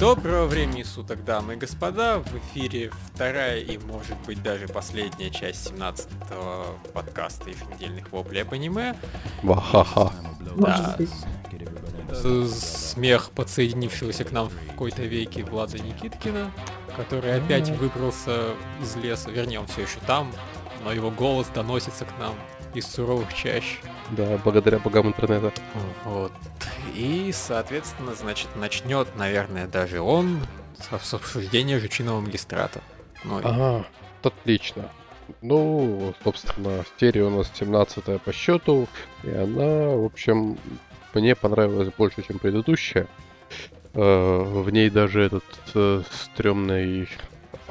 Доброго времени суток, дамы и господа. В эфире вторая и, может быть, даже последняя часть 17-го подкаста еженедельных воплей об аниме. Вахаха. Да. Смех подсоединившегося к нам в какой-то веке Влада Никиткина, который опять выбрался из леса. Вернее, он все еще там, но его голос доносится к нам из суровых чащ. Да, благодаря богам интернета. Вот. И, соответственно, значит, начнет, наверное, даже он с обсуждения жучиного магистрата. Ну, и- Ага, отлично. Ну, собственно, серия у нас 17 по счету, и она, в общем, мне понравилась больше, чем предыдущая. Э, В ней даже этот э, стрёмный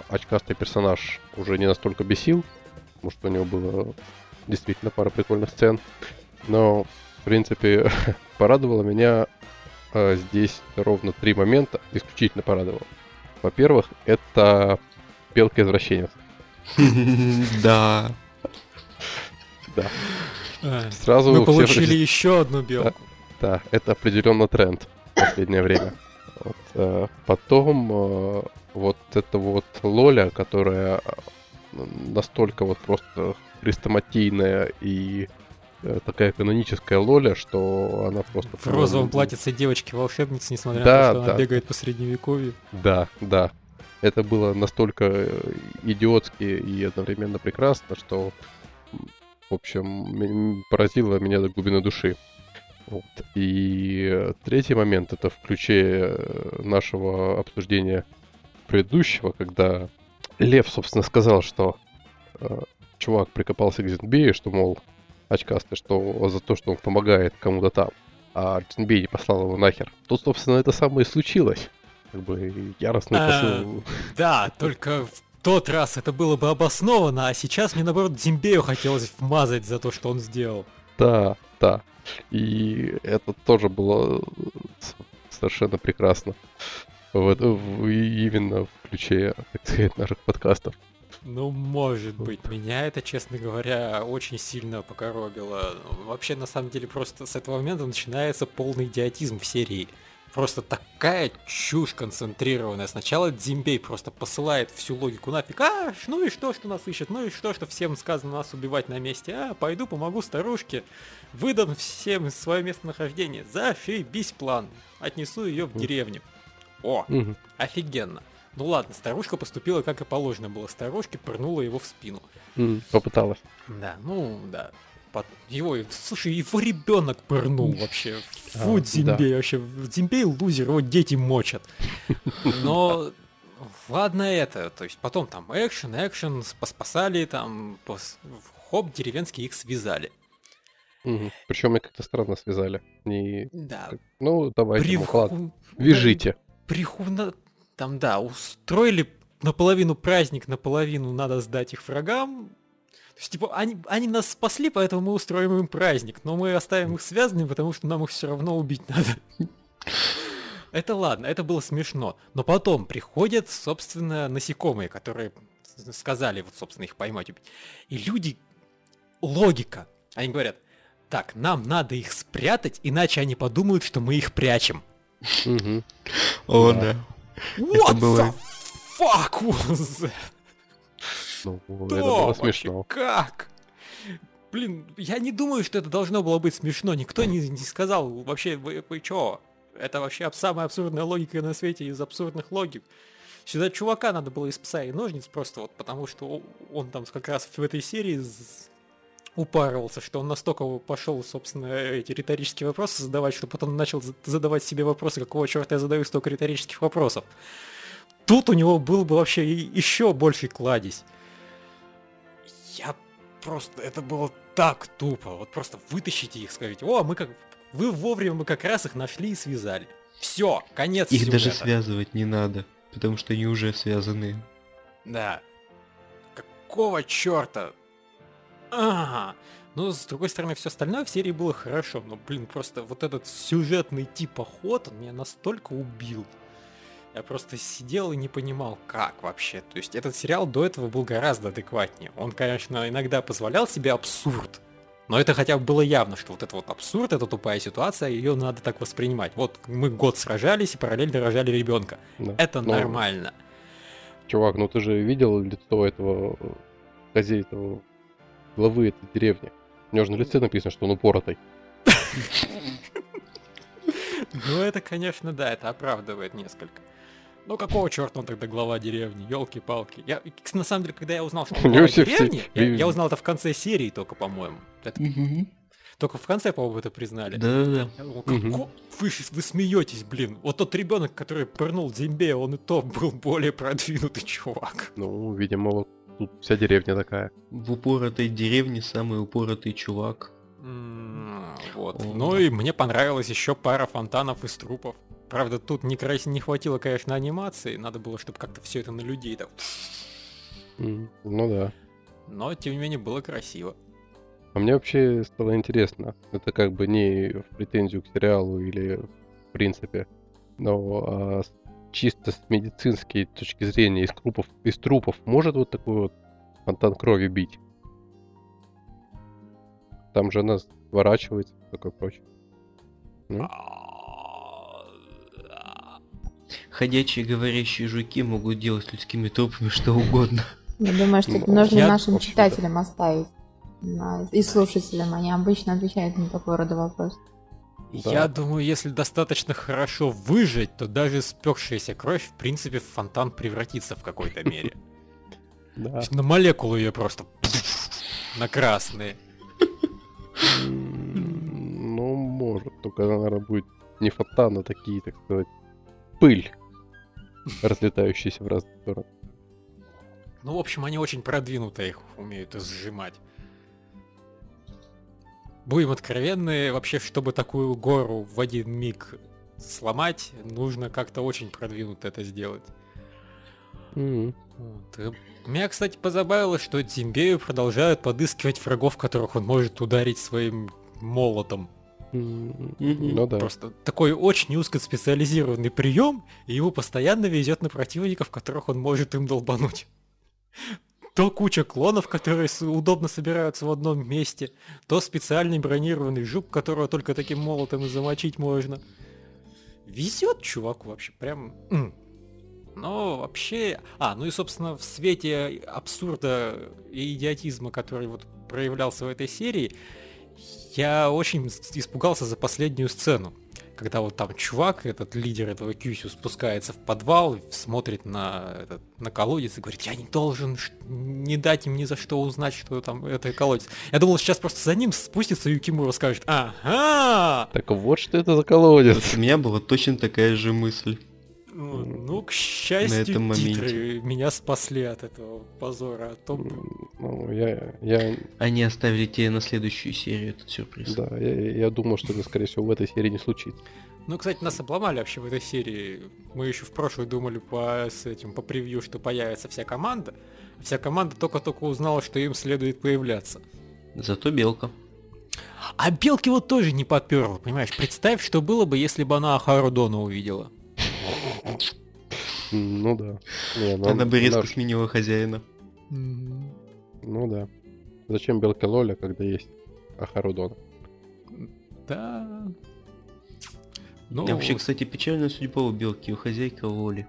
очкастый персонаж уже не настолько бесил, потому что у него было действительно пара прикольных сцен. Но, в принципе, порадовало меня э, здесь ровно три момента, исключительно порадовало. Во-первых, это белка-извращенец. Да. Да. А, Сразу Мы получили еще одну белку. Да, это определенно тренд в последнее время. Вот, э, потом э, вот эта вот Лоля, которая э, настолько вот просто хрестоматийная и э, такая каноническая Лоля, что она просто... В розовом платьице девочки-волшебницы, несмотря Да, на то, что да. она бегает по средневековью. Да, да. Это было настолько э, идиотски и одновременно прекрасно, что, в общем, поразило меня до глубины души. Вот. И э, третий момент это в ключе э, нашего обсуждения предыдущего, когда Лев, собственно, сказал, что э, чувак прикопался к Зенбею, что, мол, очкастый, что за то, что он помогает кому-то там, а Зенбей не послал его нахер. Тут, собственно, это самое и случилось. Как бы яростный А, посыл. Да, только в тот раз это было бы обосновано, а сейчас мне, наоборот, Зимбею хотелось вмазать за то, что он сделал. Да, да. И это тоже было с- совершенно прекрасно. В, это- в- и именно в ключе, так сказать, наших подкастов. Ну, может быть, меня это, честно говоря, очень сильно покоробило. Вообще, на самом деле, просто с этого момента начинается полный идиотизм в серии. Просто такая чушь концентрированная. Сначала Дзимбей просто посылает всю логику нафиг. А, ну и что, что нас ищет? Ну и что, что всем сказано нас убивать на месте? А, пойду помогу старушке. Выдам всем свое местонахождение. Зашибись план. Отнесу ее в деревню. О, Мгм. Офигенно. Ну ладно, старушка поступила как и положено было. Старушке пырнула его в спину. М, Попыталась. Да, ну да. Пот- Его, слушай, его ребенок пырнул вообще. Фу, А, Дзимбей вообще. Дзимбей лузер, его дети мочат. Но ладно это, то есть потом там экшен, экшен, спа- спасали там, хоп, деревенские их связали. Причем их как-то странно связали. Не... Да, Ну, давайте, мол, ладно. брехун- Вяжите. Прихуна... Там, да, устроили наполовину праздник, наполовину надо сдать их врагам. То есть, типа, они, они нас спасли, поэтому мы устроим им праздник, но мы оставим их связанными, потому что нам их все равно убить надо. Это ладно, это было смешно. Но потом приходят, собственно, насекомые, которые сказали, вот, собственно, их поймать убить. И люди... Логика. Они говорят, так, нам надо их спрятать, иначе они подумают, что мы их прячем. О, Да. What было- the fuck was that? Ну, Что это было смешно. Как? Блин, я не думаю, что это должно было быть смешно. Никто не, не сказал вообще, вы, вы чё? Это вообще самая абсурдная логика на свете из абсурдных логик. Сюда чувака надо было из пса и ножниц просто вот потому, что он там как раз в этой серии упарывался, что он настолько пошел, собственно, эти риторические вопросы задавать, что потом начал за- задавать себе вопросы, какого черта я задаю столько риторических вопросов. Тут у него был бы вообще еще больший кладезь. Я просто... Это было так тупо. Вот просто вытащите их, скажите, о, мы как... Вы вовремя мы как раз их нашли и связали. Все, конец Их даже сюжета. связывать не надо, потому что они уже связаны. Да. Какого черта? Ага. Но с другой стороны, все остальное в серии было хорошо. Но, блин, просто вот этот сюжетный тип охот, он меня настолько убил. Я просто сидел и не понимал, как вообще. То есть этот сериал до этого был гораздо адекватнее. Он, конечно, иногда позволял себе абсурд. Но это хотя бы было явно, что вот это вот абсурд, это тупая ситуация, ее надо так воспринимать. Вот мы год сражались и параллельно рожали ребенка. Да. Это Но, нормально. Чувак, ну ты же видел лицо этого э, хозяина, этого главы этой деревни? У него же на лице написано, что он упоротый. Ну это, конечно, да, это оправдывает несколько. Ну какого черта он тогда глава деревни? Елки-палки. Я, на самом деле, когда я узнал, что он глава деревни, я, узнал это в конце серии только, по-моему. Это только в конце, по-моему, это признали. Думал, Мгм. «Како- Вы, вы смеетесь, блин. Вот тот ребенок, который пырнул Зимбе, он и то был более продвинутый чувак. Ну, видимо, вот тут вся деревня такая. В упоротой деревне самый упоротый чувак. Вот. О. Ну и мне понравилась еще пара фонтанов из трупов. Правда, тут не, крас- не хватило, конечно, анимации. Надо было, чтобы как-то все это на людей так. М, Ну да. Но, тем не менее, было красиво. А мне вообще стало интересно. Это как бы не в претензию к сериалу или в принципе, но а чисто с медицинской точки зрения из трупов, из трупов может вот такой вот фонтан крови бить? Там же она сворачивается, такое прочее. Ну, Ходячие говорящие жуки могут делать с людскими трупами что угодно. Я думаю, что это Ну, нужно я, нашим читателям оставить. И слушателям. Они обычно отвечают на такой рода вопрос. Да. Я думаю, если достаточно хорошо выжить, то даже спекшаяся кровь, в принципе, в фонтан превратится в какой-то мере. да. На молекулу ее просто на красные. Ну, может. Только, наверное, будет не фонтан, а такие, так сказать, пыль, разлетающаяся в разные стороны. Ну, в общем, они очень продвинуто их умеют сжимать. Будем откровенны, вообще, чтобы такую гору в один миг сломать, нужно как-то очень продвинуто это сделать. М, Вот. Меня, кстати, позабавило, что Зимбею продолжают подыскивать врагов, которых он может ударить своим молотом. Мгм. Ну да. Просто такой очень узкоспециализированный прием, и ему постоянно везет на противников, которых он может им долбануть. То куча клонов, которые удобно собираются в одном месте, то специальный бронированный жук, которого только таким молотом и замочить можно. Везет чуваку вообще, прям... Но вообще... А, ну и, собственно, в свете абсурда и идиотизма, который вот проявлялся в этой серии, я очень испугался за последнюю сцену. Когда вот там чувак, этот лидер этого Кюсю, спускается в подвал, смотрит на, этот, на колодец и говорит, я не должен не дать им ни за что узнать, что там это колодец. Я думал, сейчас просто за ним спустится Юкимура скажет, ага! Так вот что это за колодец. У меня была точно такая же мысль. Ну, ну, к счастью, этом моменте. титры меня спасли от этого позора. А то... Ну, я, я, Они оставили тебе на следующую серию этот сюрприз. да, я, я думал, что это, скорее всего, в этой серии не случится. Ну, кстати, нас обломали вообще в этой серии. Мы еще в прошлой думали по, с этим, по превью, что появится вся команда. Вся команда только-только узнала, что им следует появляться. Зато белка. А Белки вот тоже не поперла, понимаешь? Представь, что было бы, если бы она Харудона увидела. Ну да. Не, ну, Она бы резко она- сменила хозяина. Ну да. Зачем Белка Лоля, когда есть Ахарудон? Да. Ну, И вообще, кстати, печальная судьба у белки, у хозяйка Лоли.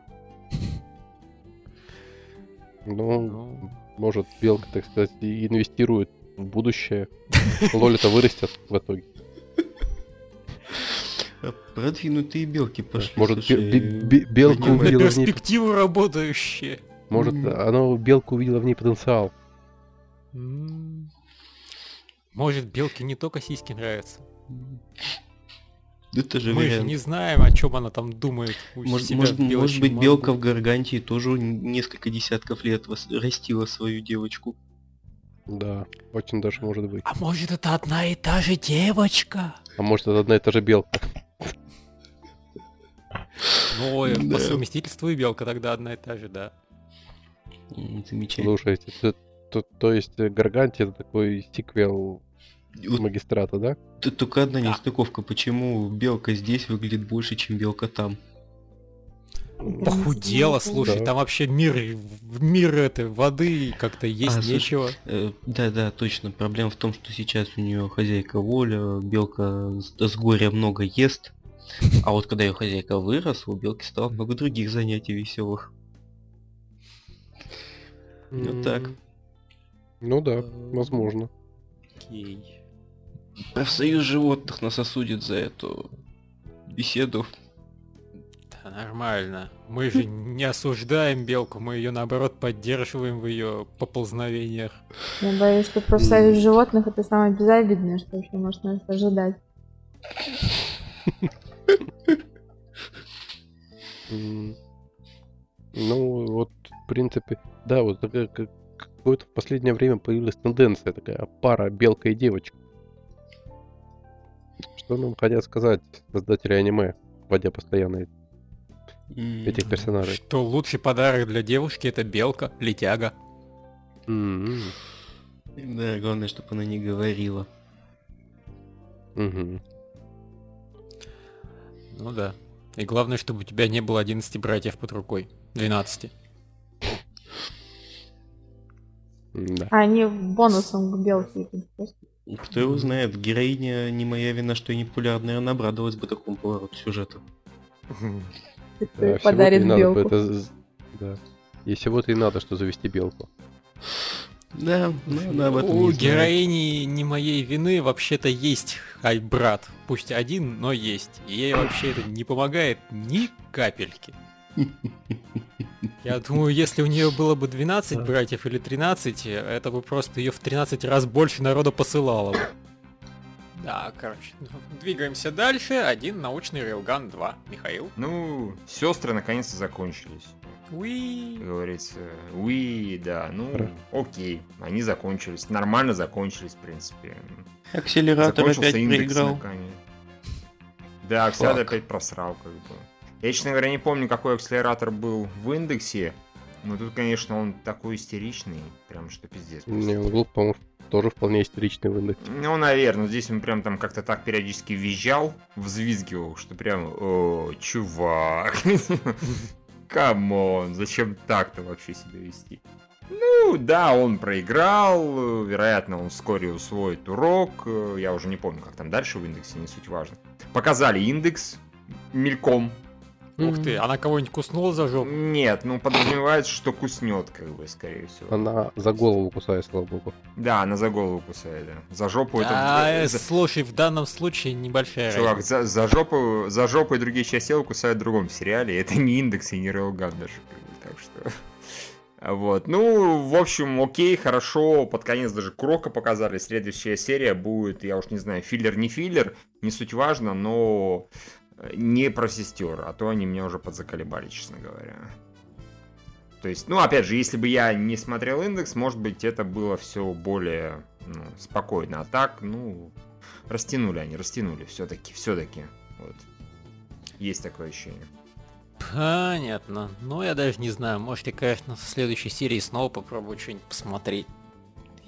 Ну, ну, может, Белка, так сказать, и инвестирует в будущее. Лоля-то вырастет в итоге. Продвинутые белки пошли. Может, слушай, бе- бе- белку понимаю. на увидела в ней... перспективу работающие. Может, она Белка увидела в ней потенциал. Может, Белке не только сиськи нравятся. Это же Мы же вариант. не знаем, о чем она там думает. Может, может, может быть, мозгу. белка в Гаргантии тоже несколько десятков лет растила свою девочку. Да, очень даже может быть. А может, это одна и та же девочка? А может, это одна и та же Белка. Ну, Да. по совместительству и белка тогда одна и та же, да. Замечательно. Слушайте, то, то- то есть Гаргантия это такой сиквел Вот магистрата, да? тут только одна Да. нестыковка. Почему белка здесь выглядит больше, чем белка там? Похудела, слушай, Да. там вообще мир, мир этой воды как-то есть слушай, нечего. Э, Да, да, точно. Проблема в том, что сейчас у нее хозяйка воля, белка с, с горя много ест. А вот когда ее хозяйка выросла, у белки стало много других занятий веселых. Вот так. Ну да, возможно. Окей. Профсоюз животных нас осудит за эту беседу. Да, нормально. Мы же не осуждаем белку, мы ее наоборот поддерживаем в ее поползновениях. Я боюсь, что профсоюз животных это самое безобидное, что вообще может нас ожидать. Ну, вот, в принципе, да, вот такая, как- какое-то в последнее время появилась тенденция такая пара белка и девочка. Что нам хотят сказать создатели аниме, вводя постоянно этих персонажей? Что лучший подарок для девушки это белка, летяга. М, Да, главное, чтобы она не говорила. мгм. Ну да. И главное, чтобы у тебя не было 11 братьев под рукой. 12. Да. А они бонусом к белке. Кто его знает, героиня не моя вина, что я не популярна, наверное, обрадовалась бы такому повороту сюжета. Подарит белку. это з- да. И всего-то и надо, что завести белку. Да, но она об этом У не героини не моей вины вообще-то есть хай-брат. Пусть один, но есть. И ей вообще это не помогает ни капельки. Я думаю, если у нее было бы 12 Да. братьев или 13, это бы просто ее в 13 раз больше народа посылало бы. Да, короче, ну, двигаемся дальше. Один научный рейлган 2. Михаил. Ну, сестры наконец-то закончились. Уи. Как говорится, уи, да, ну, Хорошо. окей, они закончились, нормально закончились, в принципе. Акселератор Закончился опять индекс, проиграл. наконец. Да, акселератор Fuck. опять просрал, как бы. Я, честно говоря, не помню, какой акселератор был в индексе, но тут, конечно, он такой истеричный, прям что пиздец. Не, он был, по-моему, тоже вполне истеричный в индексе. Ну, наверное, здесь он прям там как-то так периодически визжал, взвизгивал, что прям, о, чувак, come on, зачем так-то вообще себя вести? Ну, да, он проиграл, вероятно, он вскоре усвоит урок, э, я уже не помню, как там дальше в индексе, не суть важно. Показали индекс мельком. Ух ты, она кого-нибудь куснула за жопу? Нет, ну, подразумевается, что куснет, как бы, скорее всего. Она за голову кусает, слава богу. Да, она за голову кусает, да. За жопу А, это... за- слушай, в данном случае небольшая Чувак, за, за жопу, за жопу и другие части тела кусают в другом сериале. Это не индекс и не рейлган даже. как бы, Так что... Вот. Ну, в общем, окей, хорошо. Под конец даже Крока показали. Следующая серия будет, я уж не знаю, филлер, не филлер. Не суть важно, но не про сестер. А то они меня уже подзаколебали, честно говоря. То есть, ну, опять же, если бы я не смотрел индекс, может быть, это было все более ну, спокойно. А так, ну, растянули они, растянули все-таки, все-таки. Вот. Есть такое ощущение. Понятно. Ну, я даже не знаю. Может, я, конечно, в следующей серии снова попробую что-нибудь посмотреть.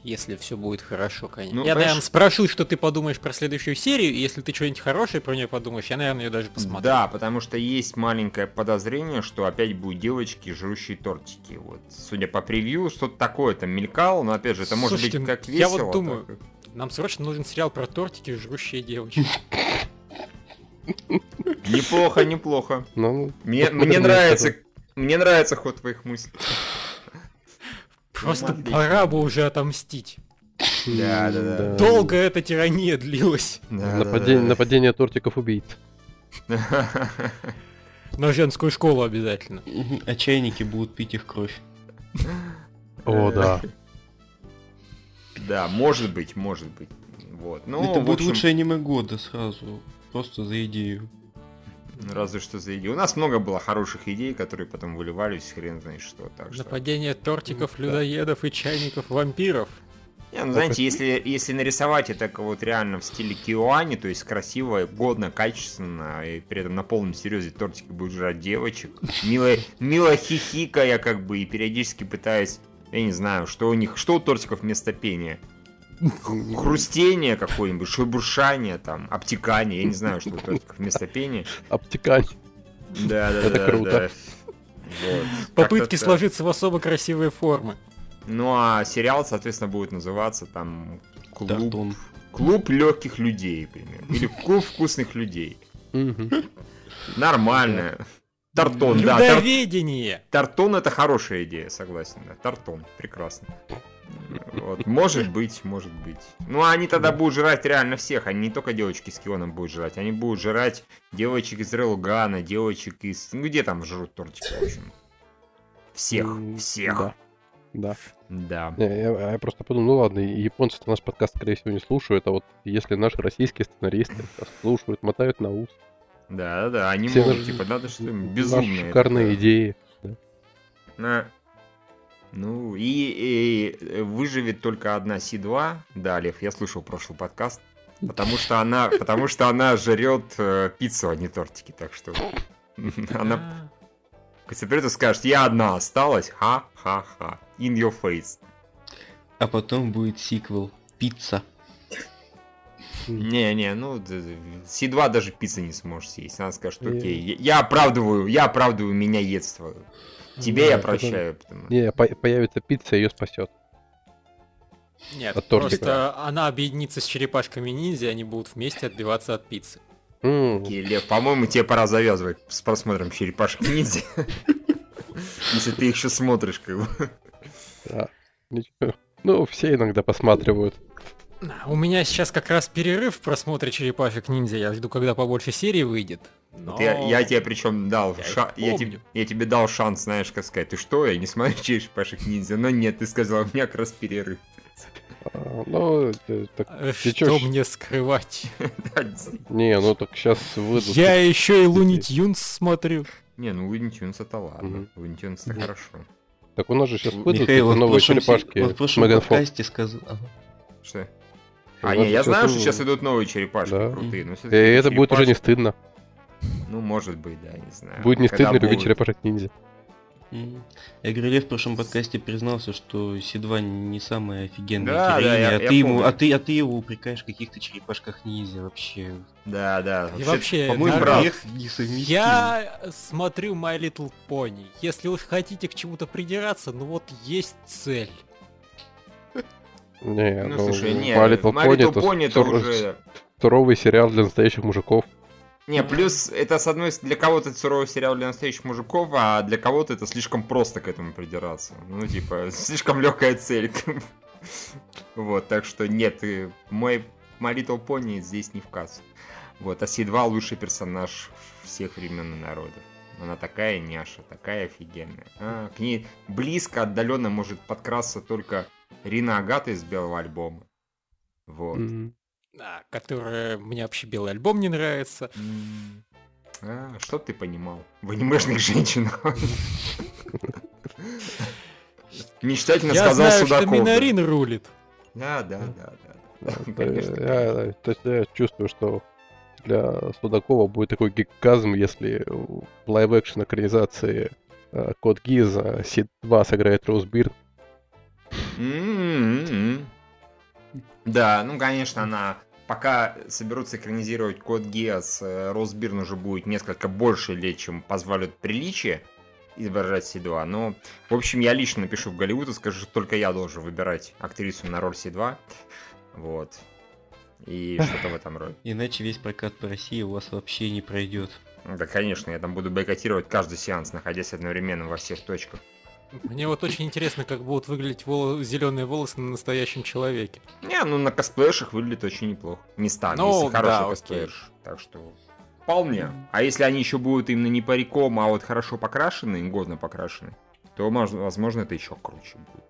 Если все будет хорошо, конечно. Ну, я, понимаешь- наверное, спрошу, что ты подумаешь про следующую серию, и если ты что-нибудь хорошее про нее подумаешь, я, наверное, ее даже посмотрю. Да, потому что есть маленькое подозрение, что опять будут девочки, жрущие тортики. Вот, судя по превью, что-то такое там мелькало, но опять же, это может Слушайте, быть как я весело. вот думаю, так Нам срочно нужен сериал про тортики, жрущие девочки. Неплохо, неплохо. Ну, Мне, нравится, мне нравится ход твоих мыслей. Просто пора бы уже отомстить. Да, да, да. Долго эта тирания длилась. Да, Нападение, да, да. нападение тортиков убийц. На женскую школу обязательно. А чайники будут пить их кровь. О, да. Да, может быть, может быть. Вот. Ну, Это будет общем, лучшее аниме года сразу. Просто за идею. Разве что за идею. У нас много было хороших идей, которые потом выливались хрен знает что. Так что... Нападение тортиков, Да. людоедов и чайников вампиров. Не, ну, знаете, если, если нарисовать это вот реально в стиле Киоани, то есть красиво, годно, качественно, и при этом на полном серьезе тортики будут жрать девочек, мило, мило хихикая, как бы, и периодически пытаясь, я не знаю, что у них, что у тортиков вместо пения? Хрустение какое-нибудь, шебуршание там, обтекание, я не знаю, что тортиков вместо пения. Обтекание. Да, да, Это да, круто. да. Вот. Попытки сложиться в особо красивые формы. Ну а сериал, соответственно, будет называться там клуб, клуб легких людей, примерно. Или клуб вкусных людей. Нормально. Тартон, да. Тартон это хорошая идея, согласен. Тартон, прекрасно. Вот. Может быть, может быть. Ну, они тогда будут жрать реально всех. Они не только девочки с Кионом будут жрать. Они будут жрать девочек из Релгана, девочек из... Ну, где там жрут тортики, в общем? Всех. Всех. Да. Да. Да. Не, я, я просто подумал, ну ладно, и японцы наш подкаст, скорее всего, не слушают, а вот если наши российские сценаристы слушают, мотают на ус, Да, да, да. Они Все могут, наши- типа, надо что им наши безумно. это, шикарные да. идеи. На. Ну, и, и выживет только одна Си-2. Да, Лев, я слушал прошлый подкаст. Потому что она, потому что она жрет э, пиццу, а не тортики, так что она соберет и скажет, я одна осталась, ха-ха-ха, in your face. А потом будет сиквел. Пицца. Не-не, ну, д- д- Си-2 даже пиццы не сможет съесть. Она скажет, окей, я, я оправдываю, я оправдываю меня едство. Тебе Да, я это- прощаю. потому- Не, по- появится пицца, ее спасет. Нет, От тортика. просто она объединится с черепашками ниндзя, и они будут вместе отбиваться от пиццы. Окей, Лев, по-моему, тебе пора завязывать с просмотром черепашек ниндзя. Если ты их еще смотришь, как бы. да, ничего. Ну, все иногда посматривают. У меня сейчас как раз перерыв в просмотре черепашек ниндзя. Я жду, когда побольше серий выйдет. Но... Вот Я, я тебе причем дал Я ша- я, тебе, я тебе дал шанс, знаешь, как сказать, ты что, я не смотрю черепашек ниндзя, но нет, ты сказал, у меня как раз перерыв. А, Ну, это так- Э, Ты чё Что ж- мне скрывать? Не, ну так сейчас выйдут. Я еще и Луни Тюнс смотрю. Не, ну Луни Тюнс это ладно. Луни Тюнс это хорошо. Так у нас же сейчас выйдут новые черепашки. он в прошлом подкасте сказал... Что? А, не, я знаю, что сейчас идут новые черепашки Да. крутые, но И это будет уже не стыдно. Ну, может быть, да, не знаю. Будет не Когда стыдно любить черепашек ниндзя. Я говорю, в прошлом подкасте признался, что Си-2 не самая офигенная Да, да, героиня, я- а, я ты ему, помню. а, ты, а ты его упрекаешь в каких-то черепашках ниндзя вообще. Да, да. И вообще, По-моему, несовместимый. я смотрю My Little Pony. Если уж хотите к чему-то придираться, ну вот есть цель. Не, Ну, ну, слушай, не, My Little My Pony Little это Pony это сур- уже... суровый сериал для настоящих мужиков. Не, плюс это с одной для кого-то это суровый сериал для настоящих мужиков, а для кого-то это слишком просто к этому придираться. Ну, типа, слишком легкая цель. Вот, так что нет, э, мой My Little Pony здесь не в кассу. Вот, а Си-2 лучший персонаж всех времен и народов. Она такая няша, такая офигенная. А, к ней близко, отдаленно может подкрасться только Рина Агата из белого альбома. Вот. М. Да, которая мне вообще белый альбом не нравится. М. А, что ты понимал в анимешных женщинах? Мечтательно Я сказал знаю, что Судаков. Минорин рулит. Да, да, да, да. Я, то есть я чувствую, что для Судакова будет такой гикгазм, если в live-action экранизации э, Код Гиасс Си-Ту сыграет Роуз Бирн. М-м-м. Да, ну, конечно, она... Пока соберутся экранизировать Код Гиасс, э, Роуз Бирн уже будет несколько больше лет, чем позволят приличие изображать Си-2. Но, в общем, я лично напишу в Голливуд и скажу, что только я должен выбирать актрису на роль Си-2. Вот. И что-то в этом роде. Иначе весь прокат по России у вас вообще не пройдет. Да, конечно, я там буду бойкотировать каждый сеанс, находясь одновременно во всех точках. Мне вот очень интересно, как будут выглядеть зеленые волосы на настоящем человеке. Не, ну на косплеершах выглядит очень неплохо. Местами, Ну, если хороший да, косплеерш. Так что вполне. А если они еще будут именно не париком, а вот хорошо покрашены, годно покрашены, то, мож- возможно, это еще круче будет.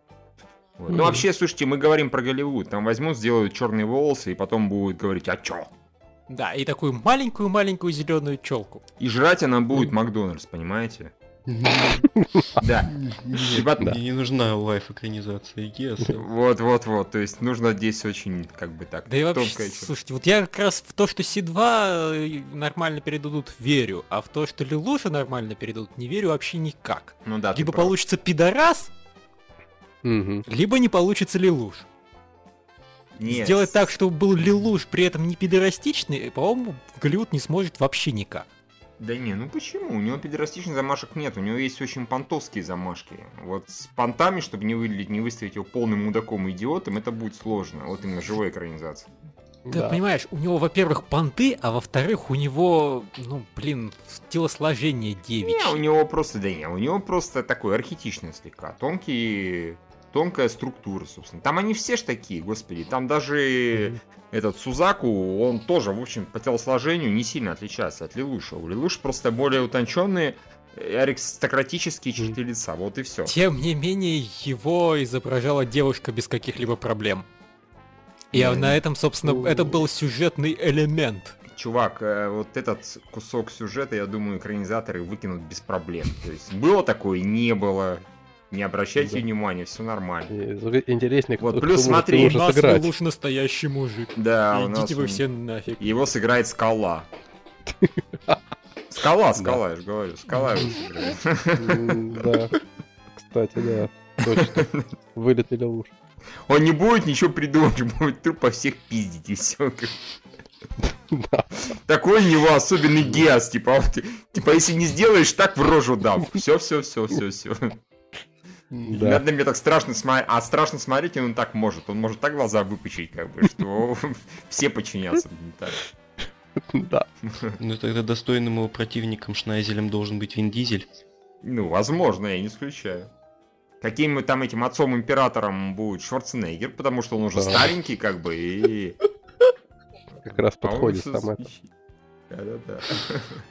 Вот. Ну, Мгм. вообще, слушайте, мы говорим про Голливуд. Там возьмут, сделают черные волосы, и потом будут говорить, а чё? Да, и такую маленькую-маленькую зеленую челку. И жрать она будет Макдональдс, понимаете? Да. Нет, мне не нужна лайф-экранизация Геса. Вот, вот, вот. То есть нужно здесь очень, как бы так, Да и вообще, слушайте, вот я как раз в то, что Си-2 э, нормально передадут, верю, а в то, что Лилуша нормально передадут, не верю вообще никак. Ну да, либо получится пидорас, либо не получится Лилуш. Нет. Сделать так, чтобы был Лилуш, при этом не пидорастичный, по-моему, Голливуд не сможет вообще никак. Да не, ну почему? У него педерастичных замашек нет, у него есть очень понтовские замашки. Вот с понтами, чтобы не выглядеть, не выставить его полным мудаком и идиотом, это будет сложно. Вот именно живой экранизация. Ты понимаешь, у него, во-первых, понты, а во-вторых, у него, ну, блин, телосложение девичье. Не, у него просто, да не, у него просто такой архетичный слегка, тонкий, тонкая структура, собственно. Там они все ж такие, господи, там даже этот Сузаку, он тоже, в общем, по телосложению не сильно отличается от Лилуша. У Лилуша просто более утонченные аристократические черты лица, вот и все. Тем не менее, его изображала девушка без каких-либо проблем. И Ну, на этом, собственно, это был сюжетный элемент. Чувак, э, вот этот кусок сюжета, я думаю, экранизаторы выкинут без проблем. То есть было такое, не было. Не обращайте Да. внимания, все нормально. Интереснее, Вот, кто, плюс кто смотри, У нас сыграть. Лелуш настоящий мужик. Да, у нас Идите вы он- все нафиг. Его сыграет скала. Скала, скала, я же говорю, скала его сыграет. Да. Кстати, да. Точно. Вылетели луж. Он не будет ничего придумывать, будет тупо всех пиздить и все. Да. Такой у него особенный геос, типа, вот, типа, если не сделаешь, так в рожу дам. Все, все, все, все, все. Да. Надо мне так страшно смотреть, а страшно смотреть он так может. Он может так глаза выпучить, как бы, что все подчинятся. Да. Ну тогда достойным его противником Шнайзелем должен быть Вин Дизель. Ну, возможно, я не исключаю. Каким там этим отцом-императором будет Шварценеггер, потому что он уже Да. старенький, как бы, и... Как раз подходит там это. Да-да-да.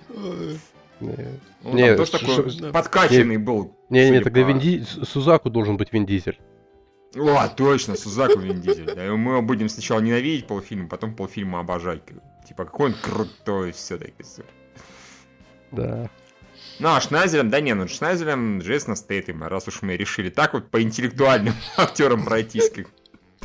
Не, Он Не, там тоже ш- такой ш- подкачанный был. не, не, тогда по- Вин Ди- С- Сузаку должен быть Вин Дизель. О, точно, Сузаку Вин Дизель. Да, и Мы его будем сначала ненавидеть полфильма, потом полфильма обожать. Типа, какой он крутой все-таки. Да. Ну, а Шнайзелем, да не, ну Шнайзелем Джейсона Стейтема, раз уж мы решили так вот по интеллектуальным актерам пройтись. Как...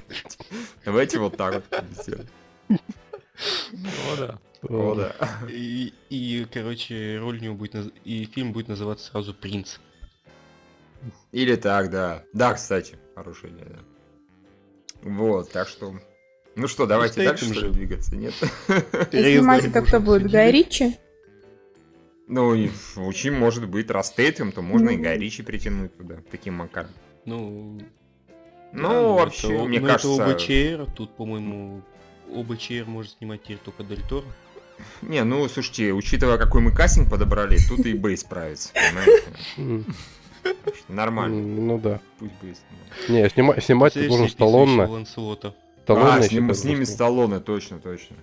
Давайте вот так вот сделаем. О, да. О, да. И, и, короче, роль у него будет наз- и фильм будет называться сразу Принц. Или так, да. Да, кстати, хорошая идея, да. Вот, так что... Ну что, давайте Стейтем дальше же. двигаться, нет? И снимать это кто будет? Гай Ричи? Ну, и очень может быть, раз Стейтем, то можно и Ну. Гай Ричи притянуть туда, таким макаром. Ну, Ну, да, вообще, это, мне ну, кажется... Это ОБЧР, тут, по-моему, ОБЧР может снимать теперь только Дель Торо. Не, ну, слушайте, учитывая, какой мы кастинг подобрали, тут и Бэй справится, понимаете? Нормально, Ну да. пусть Бэй снимает. Не, снима- снимать ты должен Сталлоне. А, с ними. Сталлоне, точно, точно.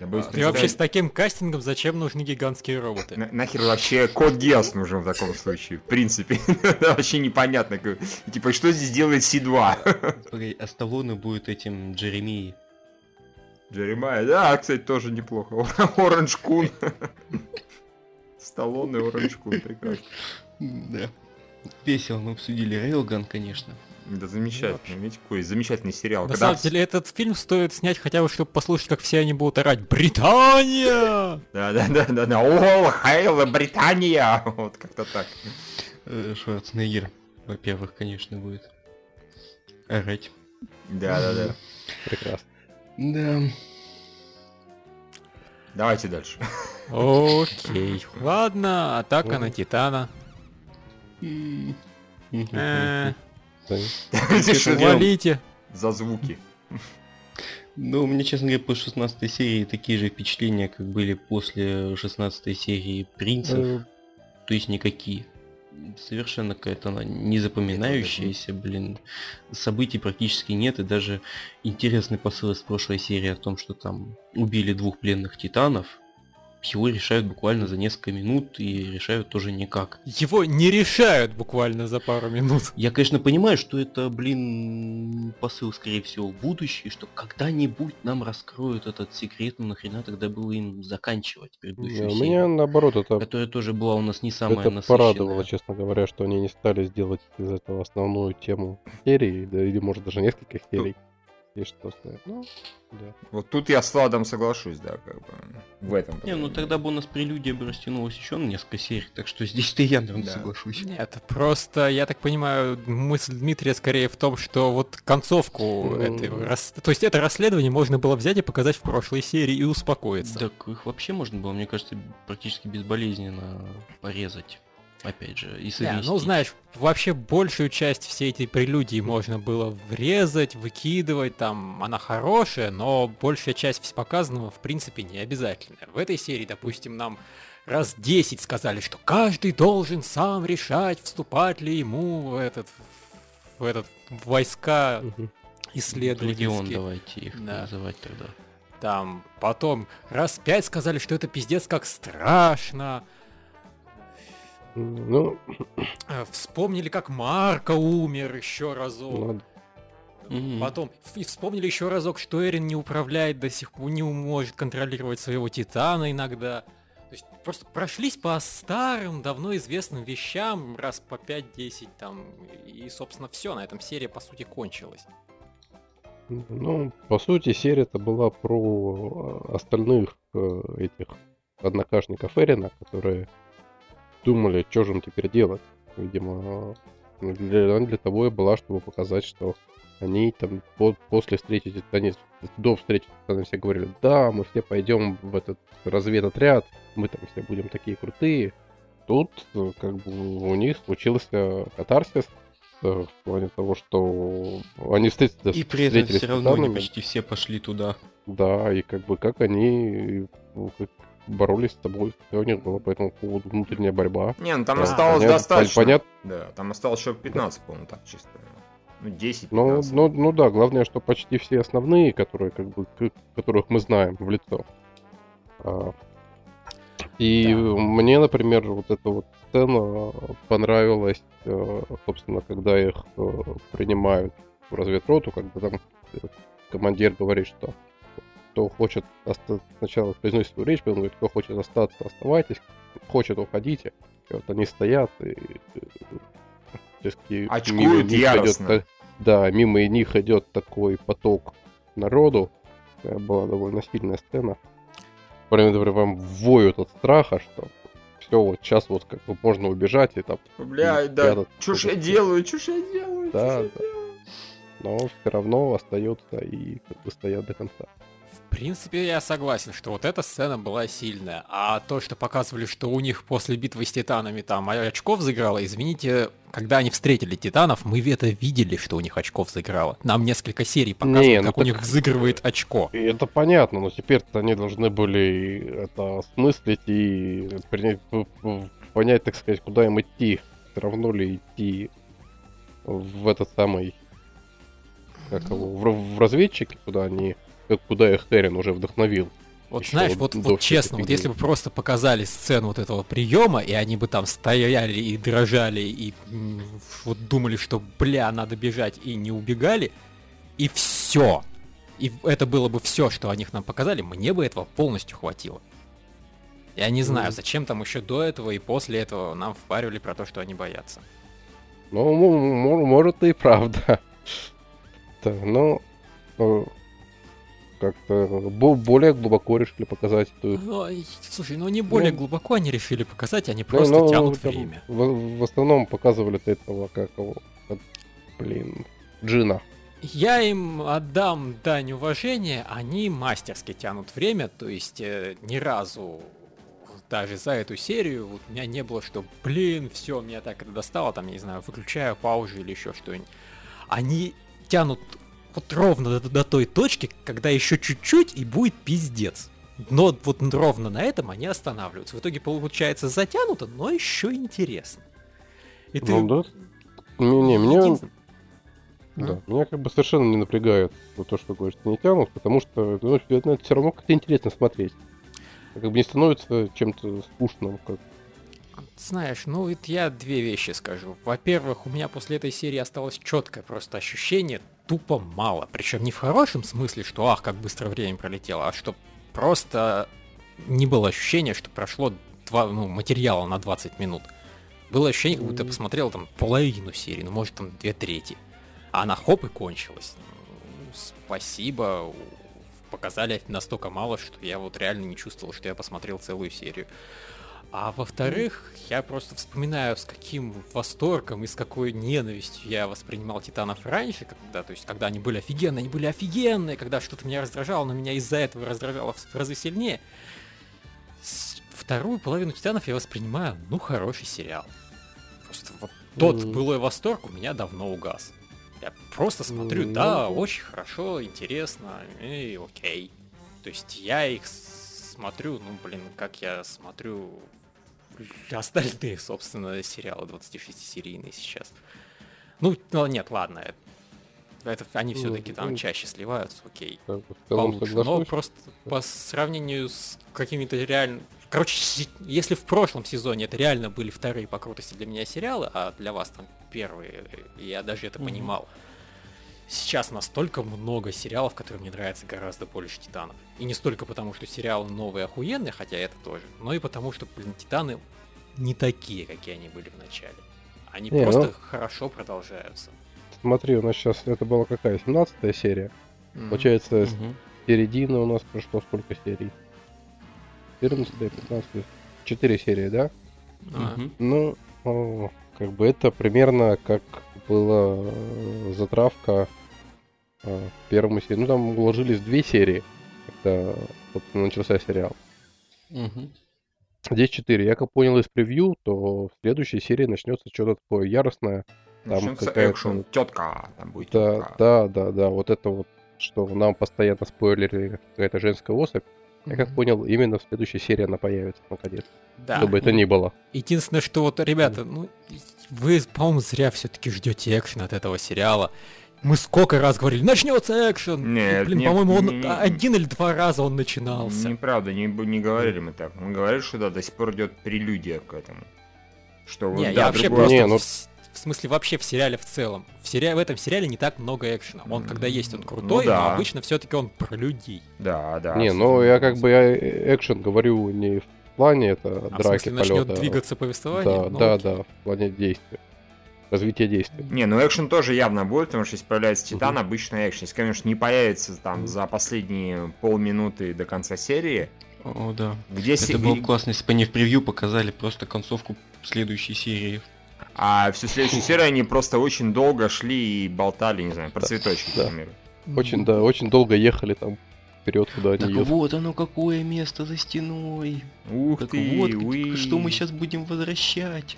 Я боюсь А, И вообще с таким кастингом зачем нужны гигантские роботы? на- нахер вообще код Геос нужен в таком случае, в принципе. Вообще непонятно. Типа, что здесь делает Си-2? Погоди, а Сталлоне будет этим Джеремией. Джеремай, да, кстати, тоже неплохо. Оранж Кун. Сталлоне Оранж Кун, прекрасно. Да. Весело мы обсудили Рейлган, конечно. Да, замечательно. Видите, какой замечательный сериал. На Когда самом деле, этот фильм стоит снять хотя бы, чтобы послушать, как все они будут орать «Британия!» Да, да, да, да, да. О, Хейла, Британия! Вот как-то так. Э, Шварценеггер, во-первых, конечно, будет. Орать. Да, да, да. Прекрасно. Да. Давайте дальше. Окей. Ладно, атака на Титана. Э, Валите. за звуки? Ну, у меня, честно говоря, после 16 серии такие же впечатления, как были после 16 серии Принцев. Э, То есть никакие. Совершенно какая-то она незапоминающаяся, блин. Событий практически нет, и даже интересный посыл из прошлой серии о том, что там убили двух пленных титанов, его решают буквально за несколько минут и решают тоже никак. Его не решают буквально за пару минут. Я, конечно, понимаю, что это, блин, посыл, скорее всего, в будущее, что когда-нибудь нам раскроют этот секрет, но нахрена тогда было им заканчивать не, предыдущую У серию, меня наоборот это, которая тоже была у нас не самая это насыщенная. порадовало, честно говоря, что они не стали сделать из этого основную тему серии, да, или может даже нескольких серий. Есть что. Ну, да. Вот тут я с Владом соглашусь, да, как бы, в этом. Не, ну тогда бы у нас прелюдия бы растянулась еще на несколько серий, так что здесь-то я, наверное, Да. соглашусь. Нет, просто, я так понимаю, мысль Дмитрия скорее в том, что вот концовку М. этой рас- То есть это расследование можно было взять и показать в прошлой серии и успокоиться. Так их вообще можно было, мне кажется, практически безболезненно порезать. Опять же, и совместить. ну знаешь, вообще большую часть всей этой прелюдии можно было врезать, выкидывать, там она хорошая, но большая часть показанного в принципе не обязательная. В этой серии, допустим, нам раз 10 сказали, что каждый должен сам решать, вступать ли ему в этот в этот в войска Мгм. исследовательские. Легион давайте их Да. называть тогда. Там потом раз пять сказали, что это пиздец как страшно. Ну, Э, Вспомнили, как Марка умер еще разок. ладно. Потом и вспомнили еще разок, что Эрин не управляет до сих пор, не может контролировать своего Титана иногда. То есть просто прошлись по старым, давно известным вещам, раз по 5-10 там, и, собственно, все, на этом серия, по сути, кончилась. Ну, по сути, серия-то была про э, остальных э, этих однокашников Эрина, которые думали, что же им теперь делать. Видимо, э, для, для того и была, чтобы показать, что они там по- после встречи Титанис, до встречи Титанов все говорили, да, мы все пойдем в этот разведотряд, мы там все будем такие крутые. Тут э, как бы у них случился катарсис э, в плане того, что они встретились, И при этом все равно они почти все пошли туда. Да, и как бы как они ну, как боролись с собой, у них была по этому поводу внутренняя борьба. Не, ну там Да, осталось понятно, достаточно. понятно. Да, там осталось еще 15, по-моему, так чисто. Ну, 10 Ну, 15. ну, ну да, главное, что почти все основные, которые как бы, к- которых мы знаем в лицо. А, и Да. мне, например, вот эта вот сцена понравилась, э, собственно, когда их э, принимают в разведроту, когда там э, командир говорит, что кто хочет оста- сначала произносит свою речь, потом говорит, кто хочет остаться, оставайтесь, хочет, уходите. И вот они стоят и э, практически Очкуют мимо яростно. идет да, мимо них идет такой поток народу. Такая была довольно сильная сцена. Прям, прям воют от страха, что все, вот сейчас вот как бы можно убежать и там. Блядь, и да, чё ж я делаю, ж я делаю, Да, ж я да. делаю? Но все равно остается и как бы стоят до конца. В принципе, я согласен, что вот эта сцена была сильная. А то, что показывали, что у них после битвы с Титанами там очков заиграло, извините, когда они встретили Титанов, мы это видели, что у них очков заиграло. Нам несколько серий показывают, Не, ну как у так- них взыгрывает очко. И это понятно, но теперь-то они должны были это осмыслить и принять, понять, так сказать, куда им идти. Все равно ли идти в этот самый, как его, в, в разведчики, куда они, как куда их Эрин уже вдохновил. Вот Еще знаешь, вот вот, честно, вот если бы просто показали сцену вот этого приема, и они бы там стояли и дрожали, и вот думали, что, бля, надо бежать, и не убегали, и все. И это было бы все, что о них нам показали, мне бы этого полностью хватило. Я не знаю, Мгм. зачем там еще до этого и после этого нам впаривали про то, что они боятся. Ну, может и правда. Да, но э, как-то бо- более глубоко решили показать эту Ну, и, слушай, ну не более Ну, глубоко они решили показать, они Ну, просто ну, тянут там время. В, в основном показывали этого, как его, как, блин, Джина. Я им отдам дань уважения, они мастерски тянут время, то есть э, ни разу даже за эту серию вот у меня не было, что, блин, все, меня так это достало, там, я не знаю, выключаю паузу или еще что-нибудь. Они тянут вот ровно до, до той точки, когда еще чуть-чуть и будет пиздец. Но вот ровно на этом они останавливаются. В итоге получается затянуто, но еще интересно. И ты... Ну да. Не, не, меня, да, меня как бы совершенно не напрягает вот то, что говоришь, не тянут, потому что ну, это, все равно как-то интересно смотреть. Как бы не становится чем-то скучным, как Знаешь, ну вот я две вещи скажу. Во-первых, у меня после этой серии осталось четкое просто ощущение тупо мало. Причем не в хорошем смысле, что ах, как быстро время пролетело, а что просто не было ощущения, что прошло два, ну, материала на 20 минут. Было ощущение, как будто я посмотрел там половину серии, ну может там две трети. А она хоп и кончилась. спасибо. Показали настолько мало, что я вот реально не чувствовал, что я посмотрел целую серию. А во-вторых, я просто вспоминаю, с каким восторгом и с какой ненавистью я воспринимал Титанов раньше, когда, то есть, когда они были офигенные, они были офигенные, когда что-то меня раздражало, но меня из-за этого раздражало в разы сильнее. Вторую половину Титанов я воспринимаю, ну, хороший сериал. Просто вот тот Мгм. былой восторг у меня давно угас. Я просто смотрю, Ну, да, ну. очень хорошо, интересно, и окей. То есть я их смотрю, ну, блин, как я смотрю остальные, собственно, сериалы 26-серийные сейчас. Ну, ну, нет, ладно, это, они Ну, все-таки там ну. чаще сливаются, окей получше. Но просто по сравнению с какими-то реально... Короче, если в прошлом сезоне это реально были вторые по крутости для меня сериалы, а для вас там первые, я даже это понимал. Сейчас настолько много сериалов, которые мне нравятся гораздо больше Титанов. И не столько потому, что сериалы новые охуенные, хотя это тоже, но и потому, что, блин, Титаны не такие, какие они были в начале. Они Не, просто ну- хорошо продолжаются. Смотри, у нас сейчас это была какая? 17 серия. Мгм. Получается, с Мгм. середины у нас прошло сколько серий? 14, 15, 4 серии, да? Мгм. Ну, о, как бы это примерно как была э, затравка э, в первому серии. Ну, там уложились две серии, когда, собственно, начался сериал. Мгм. Здесь 4. Я как понял из превью, то в следующей серии начнется что-то такое яростное. Там Начнется экшен. вот- Тетка там будет. Да, тётка. да, да, да. Вот это вот, что нам постоянно спойлерили какая-то женская особь. Я как понял, именно в следующей серии она появится, наконец. Да. Чтобы это ни было. Единственное, что вот, ребята, ну, вы, по-моему, зря все-таки ждете экшен от этого сериала. Мы сколько раз говорили, начнется экшен! И, Нет, блин, нет, по-моему, он не- не- один или два раза он начинался. Неправда, не, не говорили мы так. Мы говорили, что да, до сих пор идет прелюдия к этому. Что вот, Не, да, я вообще другое- просто, Не, ну- в, в смысле, вообще в сериале в целом. В, сериале, в этом сериале не так много экшена. Он, когда есть, он Ну крутой, да. но обычно все-таки он про людей. Да, да. не, ну я как бы я экшен говорю не в плане это А в драки, смысле, начнет полета. двигаться повествование? Да, Ну, да, окей. да, в плане действия. Развития действия. Не, ну экшен тоже явно будет, потому что если появляется Титан, обычно экшен. Если, конечно, не появится там за последние полминуты до конца серии, О, да. где се- Это было где- бы классно, если бы они в превью показали просто концовку следующей серии. А всю следующую серию они просто очень долго шли и болтали, не знаю, про цветочки, да. к примеру. Очень, да, очень долго ехали там вперед, куда они Так едут. вот оно какое место за стеной. Ух Так ты, вот, уи. что мы сейчас будем возвращать.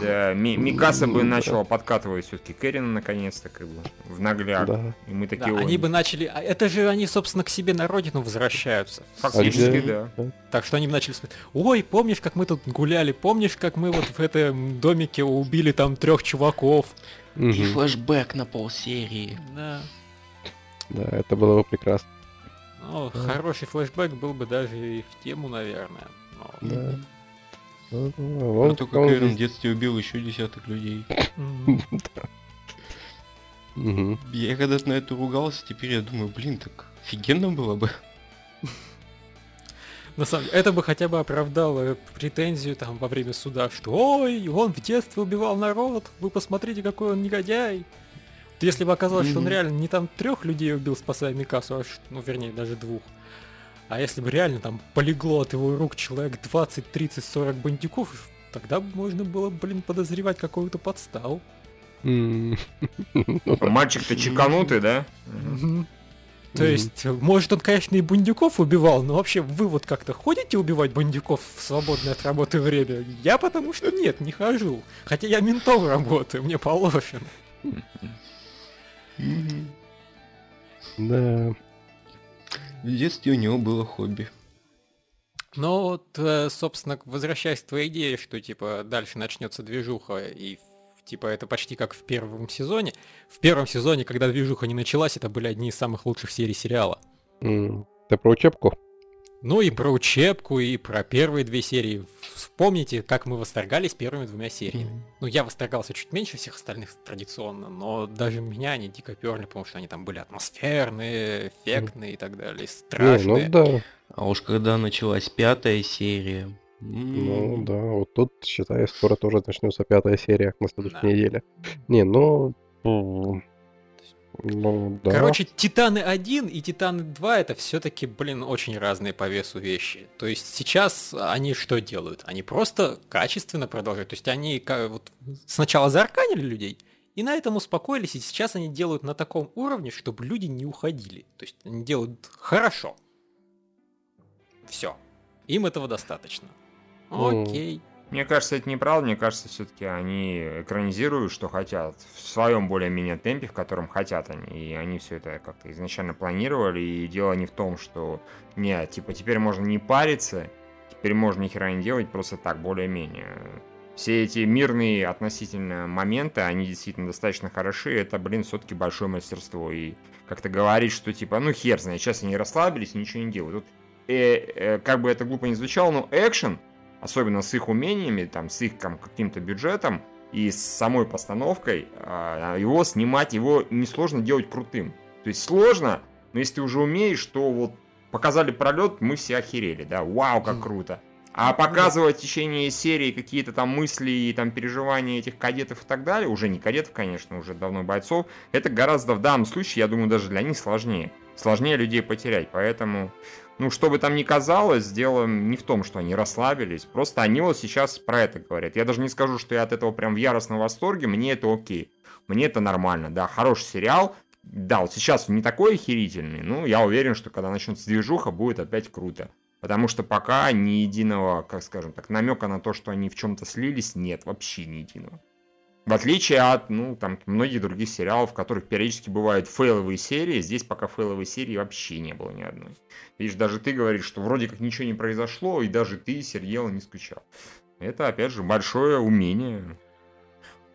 Да, Ми- Микаса бы Да. начала подкатывать все-таки Кэрина наконец-то, как бы, в нагляк. Да. И мы Да, такие, они «Ой, бы начали... а Это же они, собственно, к себе на родину возвращаются. фактически, где- да. Так что они бы начали смотреть, ой, помнишь, как мы тут гуляли, помнишь, как мы вот в этом домике убили там трех чуваков? И Мгм. флешбэк на полсерии. Да. Да, это было бы прекрасно. Ну, Да. хороший флешбэк был бы даже и в тему, наверное. Но... Да. Ну, А он- только он Кэрин в детстве убил еще десяток людей. Я когда-то на это ругался, теперь я думаю, блин, так офигенно было бы. На самом деле, это бы хотя бы оправдало претензию там во время суда, что ой, он в детстве убивал народ, вы посмотрите, какой он негодяй. Если бы оказалось, что он реально не там трех людей убил, спасая Микасу, а ну вернее даже двух. А если бы реально там полегло от его рук человек 20, 30, 40 бандюков, тогда бы можно было, блин, подозревать какую-то подставу. Ну. Мальчик-то чеканутый, да? То есть, э, может, он, конечно, и бандюков убивал, но вообще вы вот как-то ходите убивать бандюков в свободное от работы время? Я потому что нет, не хожу. Хотя я ментом работаю, мне положено. Да. В детстве у него было хобби. Но вот, э, собственно, возвращаясь к твоей идее, что, типа, дальше начнется движуха, и, типа, это почти как в первом сезоне. В первом сезоне, когда движуха не началась, это были одни из самых лучших серий сериала. М. Ты про учебку? Ну и про учебку, и про первые две серии. Вспомните, как мы восторгались первыми двумя сериями. Ну, я восторгался чуть меньше всех остальных традиционно, но даже меня они дико перли, потому что они там были атмосферные, эффектные и так далее, Не, страшные. ну да. А уж когда началась пятая серия... Ну м, да, вот тут, считай, скоро тоже начнется пятая серия на следующей Да. неделе. Не, ну... Ну, да. Короче, Титаны 1 и Титаны 2 это все-таки, блин, очень разные по весу вещи. То есть сейчас они что делают? Они просто качественно продолжают. То есть они ка- вот сначала заарканили людей, и на этом успокоились, и сейчас они делают на таком уровне, чтобы люди не уходили. То есть они делают хорошо. Все. Им этого достаточно. Окей. Мне кажется, это неправда. Мне кажется, все-таки они экранизируют, что хотят, в своем более-менее темпе, в котором хотят они. И они все это как-то изначально планировали. И дело не в том, что нет, типа теперь можно не париться, теперь можно ни хера не делать, просто так, более-менее. Все эти мирные относительно моменты, они действительно достаточно хороши. Это, блин, все-таки большое мастерство. И как-то говорить, что типа, ну хер знает, сейчас они расслабились ничего не делают. Тут, э, э, как бы это глупо не звучало, но экшен, особенно с их умениями, там, с их каким-то бюджетом и с самой постановкой, а, его снимать, его несложно делать крутым. То есть сложно, но если ты уже умеешь, то вот показали пролет, мы все охерели, да, вау, как круто. А показывать в течение серии какие-то там мысли и там переживания этих кадетов и так далее, уже не кадетов, конечно, уже давно бойцов, это гораздо в данном случае, я думаю, даже для них сложнее. Сложнее людей потерять, поэтому, ну, что бы там ни казалось, дело не в том, что они расслабились, просто они вот сейчас про это говорят. Я даже не скажу, что я от этого прям в яростном восторге, мне это окей. Мне это нормально, да, хороший сериал, да, вот сейчас не такой охерительный, но я уверен, что когда начнется движуха, будет опять круто. Потому что пока ни единого, как скажем так, намека на то, что они в чем-то слились, нет, вообще ни единого. В отличие от, ну, там, многих других сериалов, в которых периодически бывают фейловые серии, здесь пока фейловой серии вообще не было ни одной. Видишь, даже ты говоришь, что вроде как ничего не произошло, и даже ты, Сергеева, не скучал. Это, опять же, большое умение.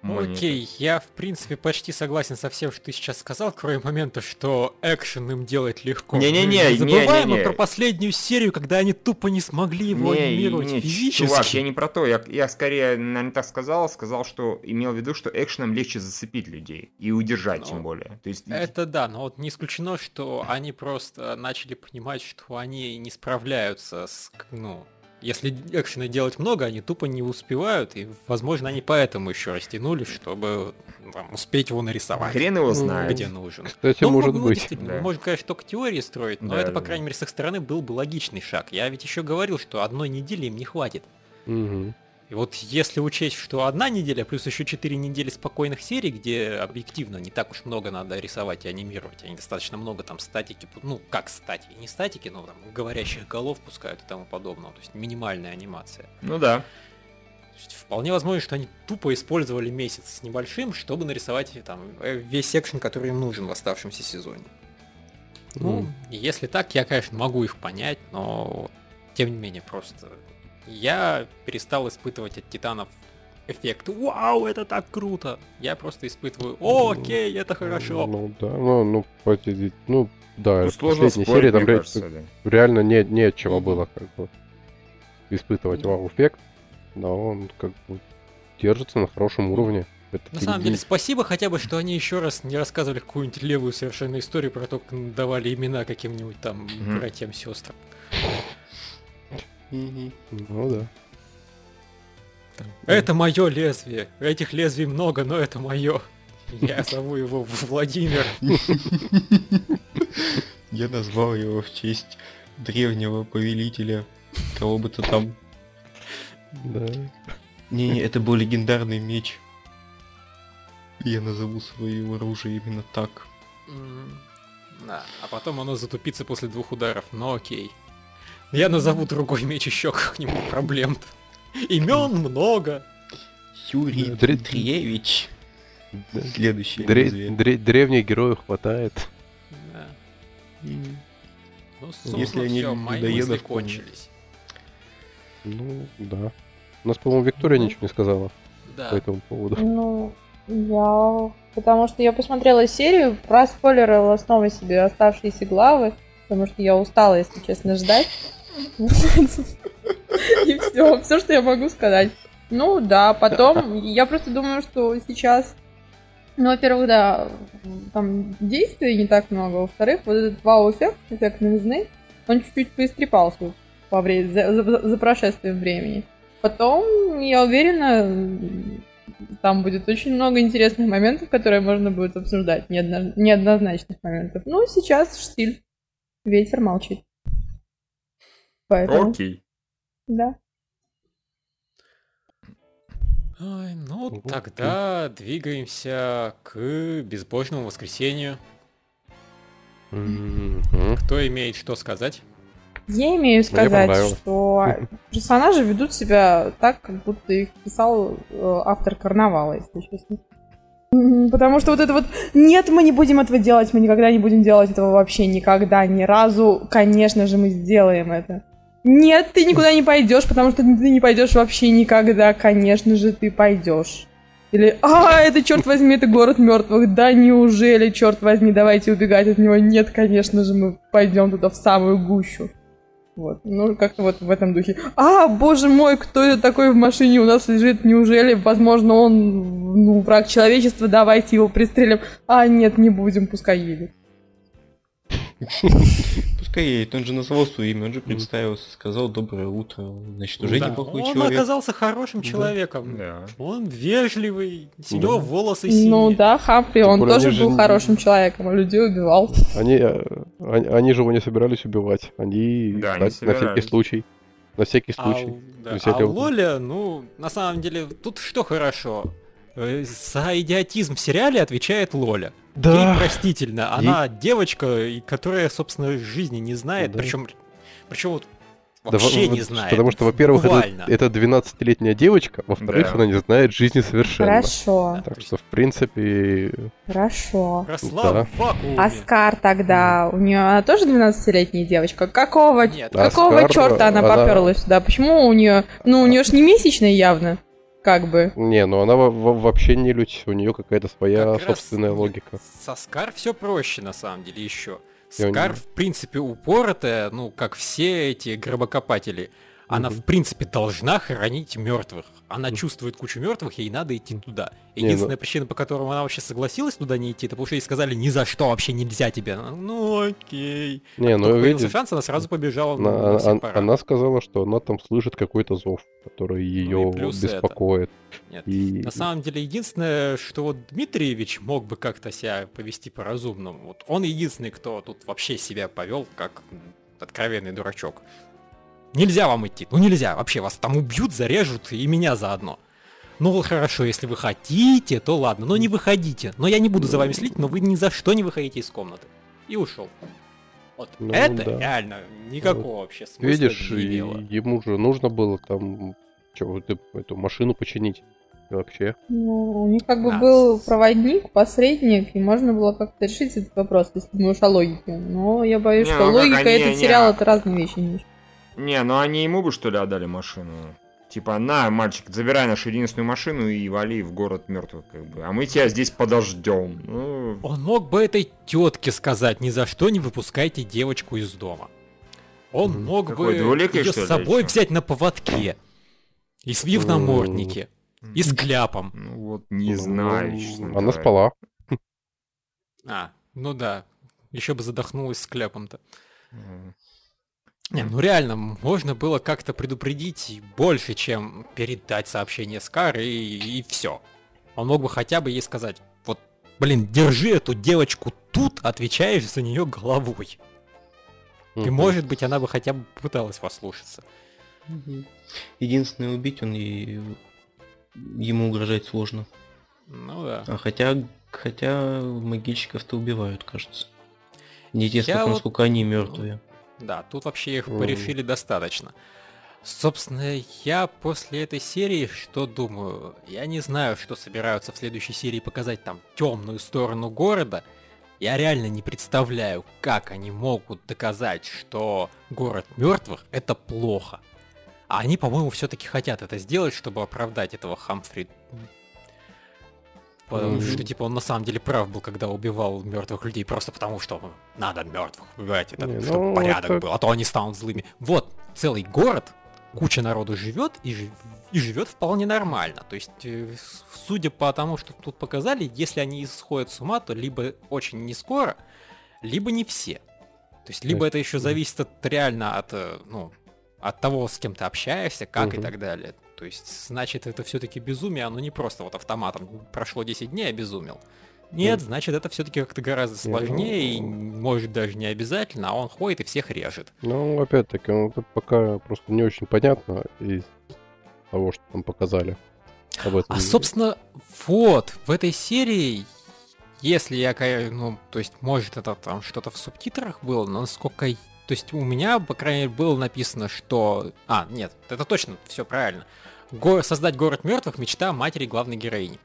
Монеты. Окей, я в принципе почти согласен со всем, что ты сейчас сказал, кроме момента, что экшен им делать легко. Не-не-не, Мы не забываем не-не-не. про последнюю серию, когда они тупо не смогли его Не, анимировать не, физически. Чувак, я не про то. Я, я скорее, наверное, так сказал, сказал, что имел в виду, что экшеном легче зацепить людей и удержать, Ну, тем более. То есть, Это да, но вот не исключено, что они просто начали понимать, что они не справляются с, ну, если экшена делать много, они тупо не успевают, и, возможно, они поэтому еще растянули, чтобы ну, там, успеть его нарисовать. хрен его знает. где нужен. Кстати, Ну, может ну, быть. Да. мы можем, конечно, только теории строить, но Да, это, по да, крайней мере, с их стороны был бы логичный шаг. Я ведь еще говорил, что одной недели им не хватит. Мгм. И вот если учесть, что одна неделя, плюс еще четыре недели спокойных серий, где объективно не так уж много надо рисовать и анимировать, они достаточно много там статики, ну как статики, не статики, но там говорящих голов пускают и тому подобного, то есть минимальная анимация. Ну да. Вполне возможно, что они тупо использовали месяц с небольшим, чтобы нарисовать там э, весь секшен, который им нужен в оставшемся сезоне. Ну, М. если так, я, конечно, могу их понять, но тем не менее, просто я перестал испытывать от Титанов эффект «Вау, это так круто!» Я просто испытываю «О, окей, это хорошо!» Ну да, ну, ну, поди- ну, да, Тут сложно последняя спорить, серия там ре- кажется, да. реально не, не от чего Мгм. было как бы испытывать вау-эффект, но он как бы держится на хорошем уровне. Это На самом деле, спасибо хотя бы, что они еще раз не рассказывали какую-нибудь левую совершенно историю про то, как давали имена каким-нибудь там Мгм. братьям, сестрам. Ну да. Это мое лезвие. Этих лезвий много, но это мое. Я зову его Владимир. Я назвал его в честь древнего повелителя, кого бы то там. Да. Не-не, это был легендарный меч. Я назову свое оружие именно так. Да, а потом оно затупится после двух ударов, но окей. Я назову другой меч еще как-нибудь проблем-то. Имен много. Юрий Да, дре- Дмитриевич. Да. Следующее Дре- дре- древних героев хватает. Да. М. Ну, Если они все, мои мысли кончились. Ну, да. У нас, по-моему, Виктория Ну. ничего не сказала Да. по этому поводу. Ну, я... Потому что я посмотрела серию, проспойлерила снова себе оставшиеся главы, потому что я устала, если честно, ждать. И все, все, что я могу сказать. Ну да, потом я просто думаю, что сейчас, ну, во-первых, да, там действий не так много, во-вторых, вот этот вау-эффект, эффект новизны, он чуть-чуть поистрепался во время, за, за- за прошествием времени. Потом, я уверена, там будет очень много интересных моментов, которые можно будет обсуждать, неодно- неоднозначных моментов. Ну, сейчас штиль. Ветер молчит. Поэтому, Окей. да. Ой, ну, Мгм. тогда двигаемся к безбожному воскресенью. Мгм. Кто имеет что сказать? Я имею сказать, что персонажи ведут себя так, как будто их писал э, автор карнавала, если честно. Потому что вот это вот нет, мы не будем этого делать, мы никогда не будем делать этого вообще никогда, ни разу, конечно же, мы сделаем это. Нет, ты никуда не пойдешь, потому что ты не пойдешь вообще никогда, конечно же, ты пойдешь. Или, а, это, черт возьми, это город мертвых. Да неужели, черт возьми, давайте убегать от него. Нет, конечно же, мы пойдем туда в самую гущу. Вот, ну, как-то вот в этом духе. А, боже мой, кто это такой в машине у нас лежит? Неужели, возможно, он, ну, враг человечества, давайте его пристрелим. А, нет, не будем, пускай едет. Пускай едет, он же назвал свое имя, он же представился, сказал доброе утро, значит, уже Да, неплохой Он человек. оказался хорошим Да. человеком. Да. Он вежливый, у Да. него волосы синие. Ну да, Хамфри, он тоже был не- хорошим человеком, а людей убивал. Они, э, они, они же его не собирались убивать. Они Да, на, не на всякий случай. На всякий А, случай. у- да, а. Лоля, ну, на самом деле, тут что хорошо? Э, За идиотизм в сериале отвечает Лоля. Ей простительно. Она девочка, и которая, собственно, жизни не знает, Да. причем, причем вот Да, вообще во- не знает. Потому что, во-первых, это, Буквально. это 12-летняя девочка, во-вторых, Да. она не знает жизни совершенно. Хорошо, Так что, в принципе, хорошо. Росла Да. в вакууме. Аскар тогда, у нее она тоже 12-летняя девочка. Какого, Нет, какого Аскар, черта она, она- поперлась сюда? Почему у нее, ну у нее ж не месячная явно, как бы. не, ну она во- во- вообще не людь, у нее какая-то своя Как собственная логика. Со Скар все проще, на самом деле, еще. Скар, в принципе, упоротая, ну, как все эти гробокопатели. Она, Мгм. в принципе, должна хоронить мертвых. Она Мгм. чувствует кучу мертвых, ей надо идти туда. Не, ну- Единственная причина, по которой она вообще согласилась туда не идти, это потому что ей сказали, ни за что вообще нельзя тебе. Ну, окей. Не, ну Только появился видишь, шанс, она сразу побежала она, на, все она- она сказала, что она там слышит какой-то зов, который ее Ну плюс это. беспокоит. Нет. И... На самом деле, единственное, что вот Дмитриевич мог бы как-то себя повести по-разумному. Вот он единственный, кто тут вообще себя повел как откровенный дурачок. Нельзя вам идти. Ну нельзя. Вообще вас там убьют, зарежут и меня заодно. Ну хорошо, если вы хотите, то ладно. Но не выходите. Но я не буду за вами следить, но вы ни за что не выходите из комнаты. И ушел. Вот Ну, это да. реально никакого вообще смысла Видишь, не имело. ему же нужно было там вот э- эту машину починить. Вообще. Ну, у них как бы Да. был проводник, посредник, и можно было как-то решить этот вопрос, если думаешь о логике. Но я боюсь, Не, что ну логика и этот не, сериал а- это разные вещи. Не, ну они ему бы что ли отдали машину? Типа, на, мальчик, забирай нашу единственную машину и вали в город мертвых, как бы. А мы тебя здесь подождем. Ну, Он мог бы этой тетке сказать, ни за что не выпускайте девочку из дома. Он мог Какой, бы ее с собой взять на поводке. И с в наморднике. И с кляпом. ну вот не Ну, знаю, честно Она говоря. спала. А, ну да. Еще бы задохнулась с кляпом-то. Не, ну реально, можно было как-то предупредить больше, чем передать сообщение Скар и, и все. Он мог бы хотя бы ей сказать, вот, блин, держи эту девочку тут, отвечаешь за нее головой. И Мгм. может быть она бы хотя бы пыталась послушаться. Единственное, убить он и ему угрожать сложно. Ну да. А хотя, хотя магичиков-то убивают, кажется. Неизвестно, Я вот- насколько они мертвые. Да, тут вообще их Мгм. порешили достаточно. Собственно, я после этой серии что думаю? Я не знаю, что собираются в следующей серии показать там темную сторону города. Я реально не представляю, как они могут доказать, что город мертвых это плохо. А они, по-моему, все-таки хотят это сделать, чтобы оправдать этого Хамфри. Потому Мгм. что, типа, он на самом деле прав был, когда убивал мертвых людей, просто потому что ну, надо мертвых убивать, это, Не, чтобы ну, порядок это- был, а то они станут злыми. Вот, целый город, куча народу живет и, и живет вполне нормально. То есть, э, судя по тому, что тут показали, если они сходят с ума, то либо очень не скоро, либо не все. То есть, либо То это еще зависит от, реально от, э, ну, от того, с кем ты общаешься, как и Мгм. так далее. То есть, значит, это все-таки безумие, оно не просто вот автоматом прошло 10 дней, обезумел. Нет, Ну. значит, это все-таки как-то гораздо сложнее, и может даже не обязательно, а он ходит и всех режет. Ну, опять-таки, ну, это пока просто не очень понятно из того, что там показали. Об этом. А, собственно, вот, в этой серии, если я, ну, то есть, может, это там что-то в субтитрах было, но насколько... То есть, у меня, по крайней мере, было написано, что... А, нет, это точно, все правильно. Го- Создать город мертвых мечта матери главной героини.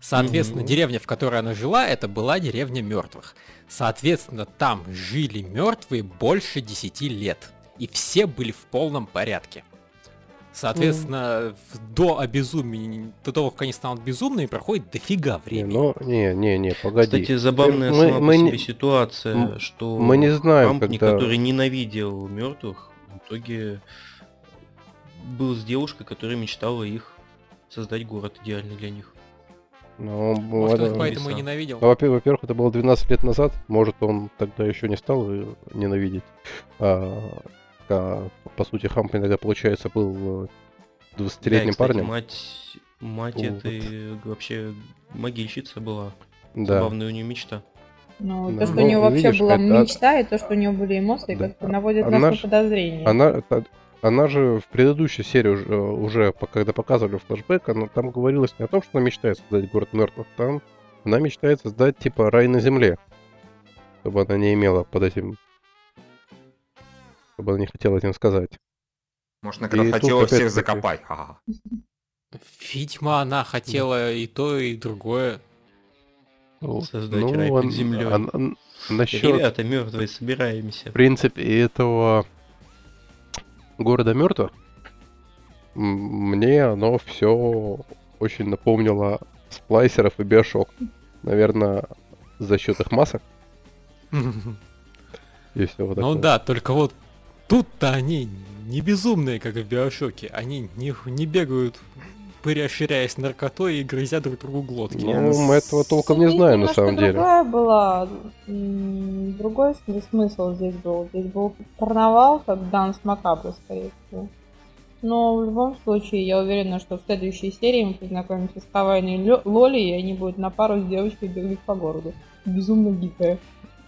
Соответственно, Мгм. деревня, в которой она жила, это была деревня мертвых. Соответственно, там жили мертвые больше 10 лет. И все были в полном порядке. Соответственно, в- до обезумия, до того, как они станут безумными, проходит дофига Не, времени. ну, не, не, не, погоди. Кстати, забавная Мы- сама мы по не- себе ситуация, м- что мы не знаем, Кампни, когда- который ненавидел мертвых, в итоге был с девушкой, которая мечтала их создать город идеальный для них. Ну, Может, он поэтому и ненавидел. Ну, во- Во-первых, это было 12 лет назад. Может, он тогда еще не стал ненавидеть. А, а, по сути, Хампли тогда, получается, был э, Да, и, 20-летним кстати, парнем. Мать, мать Вот. этой вообще могильщица была. Да. Забавная у нее мечта. Ну, Да. то, что Ну, у нее вообще видишь, была это- мечта, и то, что у нее были эмоции, Да. как-то наводит Она нас ж- на подозрение. Она, она же в предыдущей серии уже, уже когда показывали флешбэк, она, там говорилось не о том, что она мечтает создать город мертвых, там она мечтает создать типа рай на земле, чтобы она не имела под этим, чтобы она не хотела этим сказать. Может, она тут хотела всех опять-таки- закопать. Ха-ха. Видимо, она хотела и то, и другое. Ну, Создать рай под землей. насчет, Ребята, мертвые, собираемся. в принципе, этого города мертвых, мне оно все очень напомнило сплайсеров и биошок. Наверное, за счет их масок и все вот Ну да, только вот тут-то они не безумные, как в Биошоке. Они не, не бегают, переоширяясь наркотой и грызя друг другу глотки. Ну, мы этого толком не знаем на самом деле. другая была, другой смысл здесь был. Здесь был карнавал, как Данс Макабра, скорее всего. Но в любом случае, я уверена, что в следующей серии мы познакомимся с Хавайной Лоли, и они будут на пару с девочкой бегать по городу. Безумно дикая.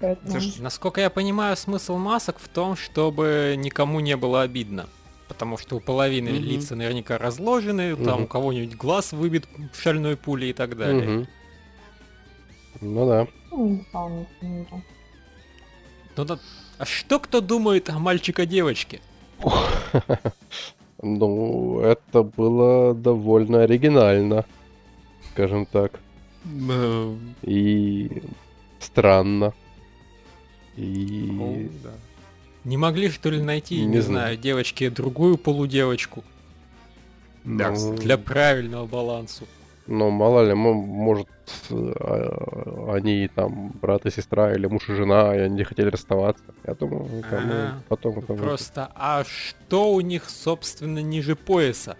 Поэтому... Слушай, Насколько я понимаю, смысл масок в том, чтобы никому не было обидно. Потому что у половины Мгм. лица наверняка разложены, там Мгм. у кого-нибудь глаз выбит шальной пулей и так далее. Мгм. Ну да. Ну, знаю. Ну да- а что кто думает о мальчика-девочке? Ну, это было довольно оригинально, скажем так. Э, И странно. И... Не могли что ли найти, не, Не знаю, знаю. девочке другую полудевочку Да, ну, для правильного балансу? Ну, мало ли, мо- может, а, они там брат и сестра, или муж и жена, и они не хотели расставаться. Я думаю, там, ну, Ага. потом это будет. Просто, а что у них, собственно, ниже пояса?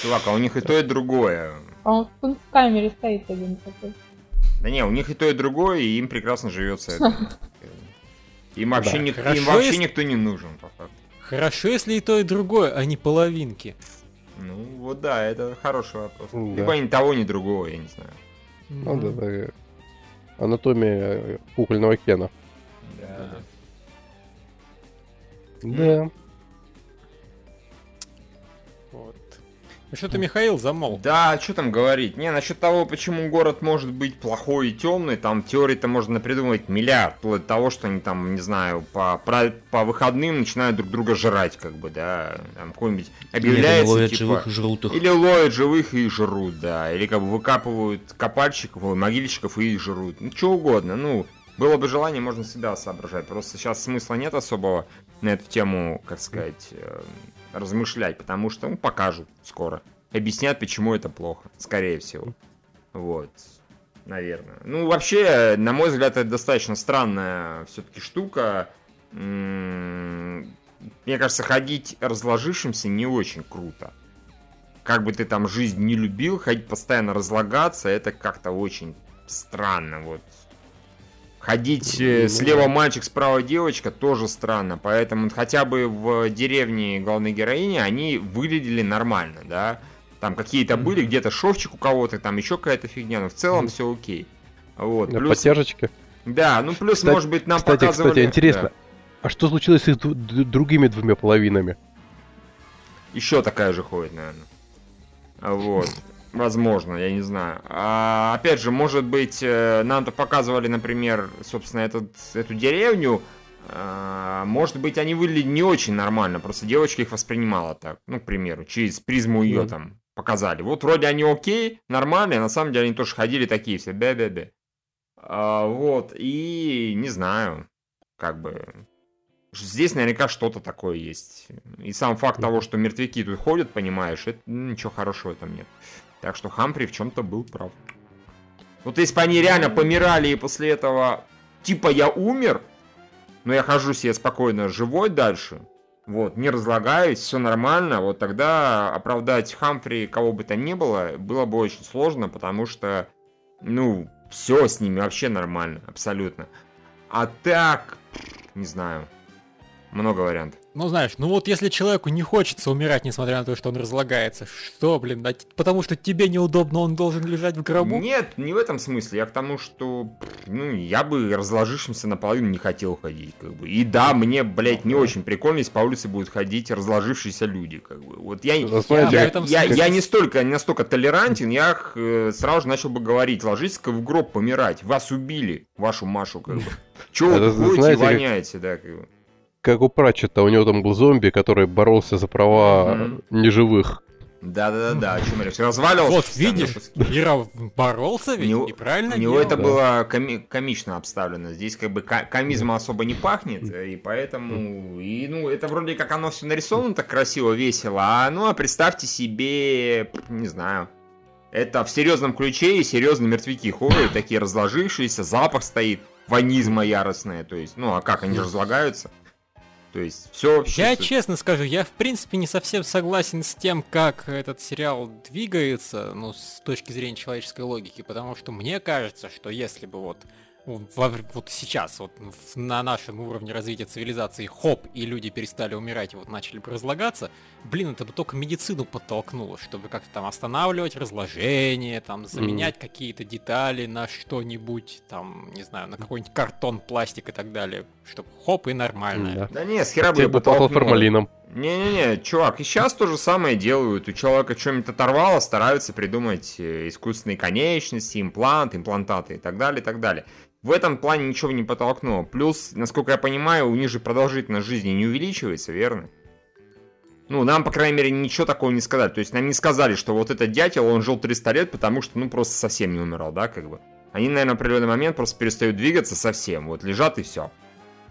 Чувак, а у них и то, и другое. А он в камере стоит один такой. Да не, у них и то, и другое, и им прекрасно живется. Им вообще, Да. ник- им Хорошо, вообще если- никто не нужен, по факту. Хорошо, если и то, и другое, а не половинки. Ну, вот да, это хороший вопрос. М, да. Либо ни того, ни другого, я не знаю. Ну, да, Мгм. да. Анатомия э, кукольного Кена. Да. Да. Ну что ты, Михаил, замолк? Да, что там говорить? Не, насчет того, почему город может быть плохой и темный, там теории-то можно придумать миллиард, вплоть до того, что они там, не знаю, по, про- по выходным начинают друг друга жрать, как бы, да, там какой-нибудь Или объявляется, ловят типа, живых и жрут их. или ловят живых и жрут, да, или как бы выкапывают копальщиков, могильщиков и их жрут, ну, что угодно, ну, было бы желание, можно себя соображать, просто сейчас смысла нет особого на эту тему, как сказать, э, размышлять, потому что, ну, покажут скоро. Объяснят, почему это плохо, скорее всего. Вот. Наверное. Ну, вообще, на мой взгляд, это достаточно странная все-таки штука. Мне кажется, ходить разложившимся не очень круто. Как бы ты там жизнь не любил, ходить постоянно разлагаться, это как-то очень странно, вот. Ходить э, Ну, слева да. мальчик, справа девочка тоже странно. Поэтому хотя бы в деревне главной героини они выглядели нормально, да. Там какие-то были, где-то шовчик у кого-то, там еще какая-то фигня, но в целом Мгм. все окей. Вот. На Плюс, подтяжечке. да, ну плюс, Кстати- может быть, нам Кстати, показывали... кстати, интересно, Да. а что случилось с их ду- ду- другими двумя половинами? Еще такая же ходит, наверное. Вот. Возможно, я не знаю. А, опять же, может быть, э, нам-то показывали, например, собственно, этот, эту деревню. А, может быть, они выглядели не очень нормально. Просто девочка их воспринимала так. Ну, к примеру, через призму ее Мгм. там показали. Вот вроде они окей, нормальные, а на самом деле они тоже ходили такие все, бе-бе-бе. А, вот, и не знаю, как бы... Здесь наверняка что-то такое есть. И сам факт того, что мертвяки тут ходят, понимаешь, это ну, ничего хорошего там нет. Так что Хамфри в чем-то был прав. Вот если бы они реально помирали и после этого, типа я умер, но я хожу себе спокойно живой дальше, вот, не разлагаюсь, все нормально, вот тогда оправдать Хамфри кого бы то ни было, было бы очень сложно, потому что, ну, все с ними вообще нормально, абсолютно. А так, не знаю, много вариантов. Ну, знаешь, ну вот если человеку не хочется умирать, несмотря на то, что он разлагается, что, блин, да, потому что тебе неудобно, он должен лежать в гробу? Нет, не в этом смысле. Я к тому, что ну, я бы разложившимся наполовину не хотел ходить. Как бы. И да, мне, блядь, не очень прикольно, если по улице будут ходить разложившиеся люди. Как бы. Вот я, Ну, я, я, смысле- я не столько, не настолько толерантен, я э, сразу же начал бы говорить, ложитесь-ка в гроб помирать. Вас убили, вашу Машу, как бы. Чего вы ходите и воняете, да, как бы. Как у Пратчета, у него там был зомби, который боролся за права Мгм. неживых. Да-да-да, о чем все разваливался. Вот, видишь. Ира боролся ведь, У него- неправильно У него делал. это да. было коми- комично обставлено. Здесь как бы ко- комизма особо не пахнет, и поэтому... И, ну, это вроде как оно все нарисовано так красиво, весело, а ну, а представьте себе, не знаю, это в серьезном ключе и серьезные мертвяки ходят, такие разложившиеся, запах стоит, ванизма яростная, то есть, ну, а как они разлагаются? То есть, все вообще... Я честно скажу, я в принципе не совсем согласен с тем, как этот сериал двигается, ну, с точки зрения человеческой логики, потому что мне кажется, что если бы вот во- вот сейчас, вот на нашем уровне развития цивилизации, хоп, и люди перестали умирать и вот начали бы разлагаться, блин, это бы только медицину подтолкнуло, чтобы как-то там останавливать разложение, там заменять какие-то детали на что-нибудь, там, не знаю, на какой-нибудь картон, пластик и так далее, чтобы хоп и нормально. Да. Да не, с хера бы Тебе я бы попал подтолкнул. формалином. Не-не-не, чувак, и сейчас то же самое делают. У человека что-нибудь оторвало, стараются придумать э, искусственные конечности, имплант, имплантаты и так далее, и так далее. В этом плане ничего не подтолкнуло. Плюс, насколько я понимаю, у них же продолжительность жизни не увеличивается, верно? Ну, нам, по крайней мере, ничего такого не сказали. То есть нам не сказали, что вот этот дятел, он жил 300 лет, потому что, ну, просто совсем не умирал, да, как бы. Они, наверное, в определенный момент просто перестают двигаться совсем. Вот лежат и все.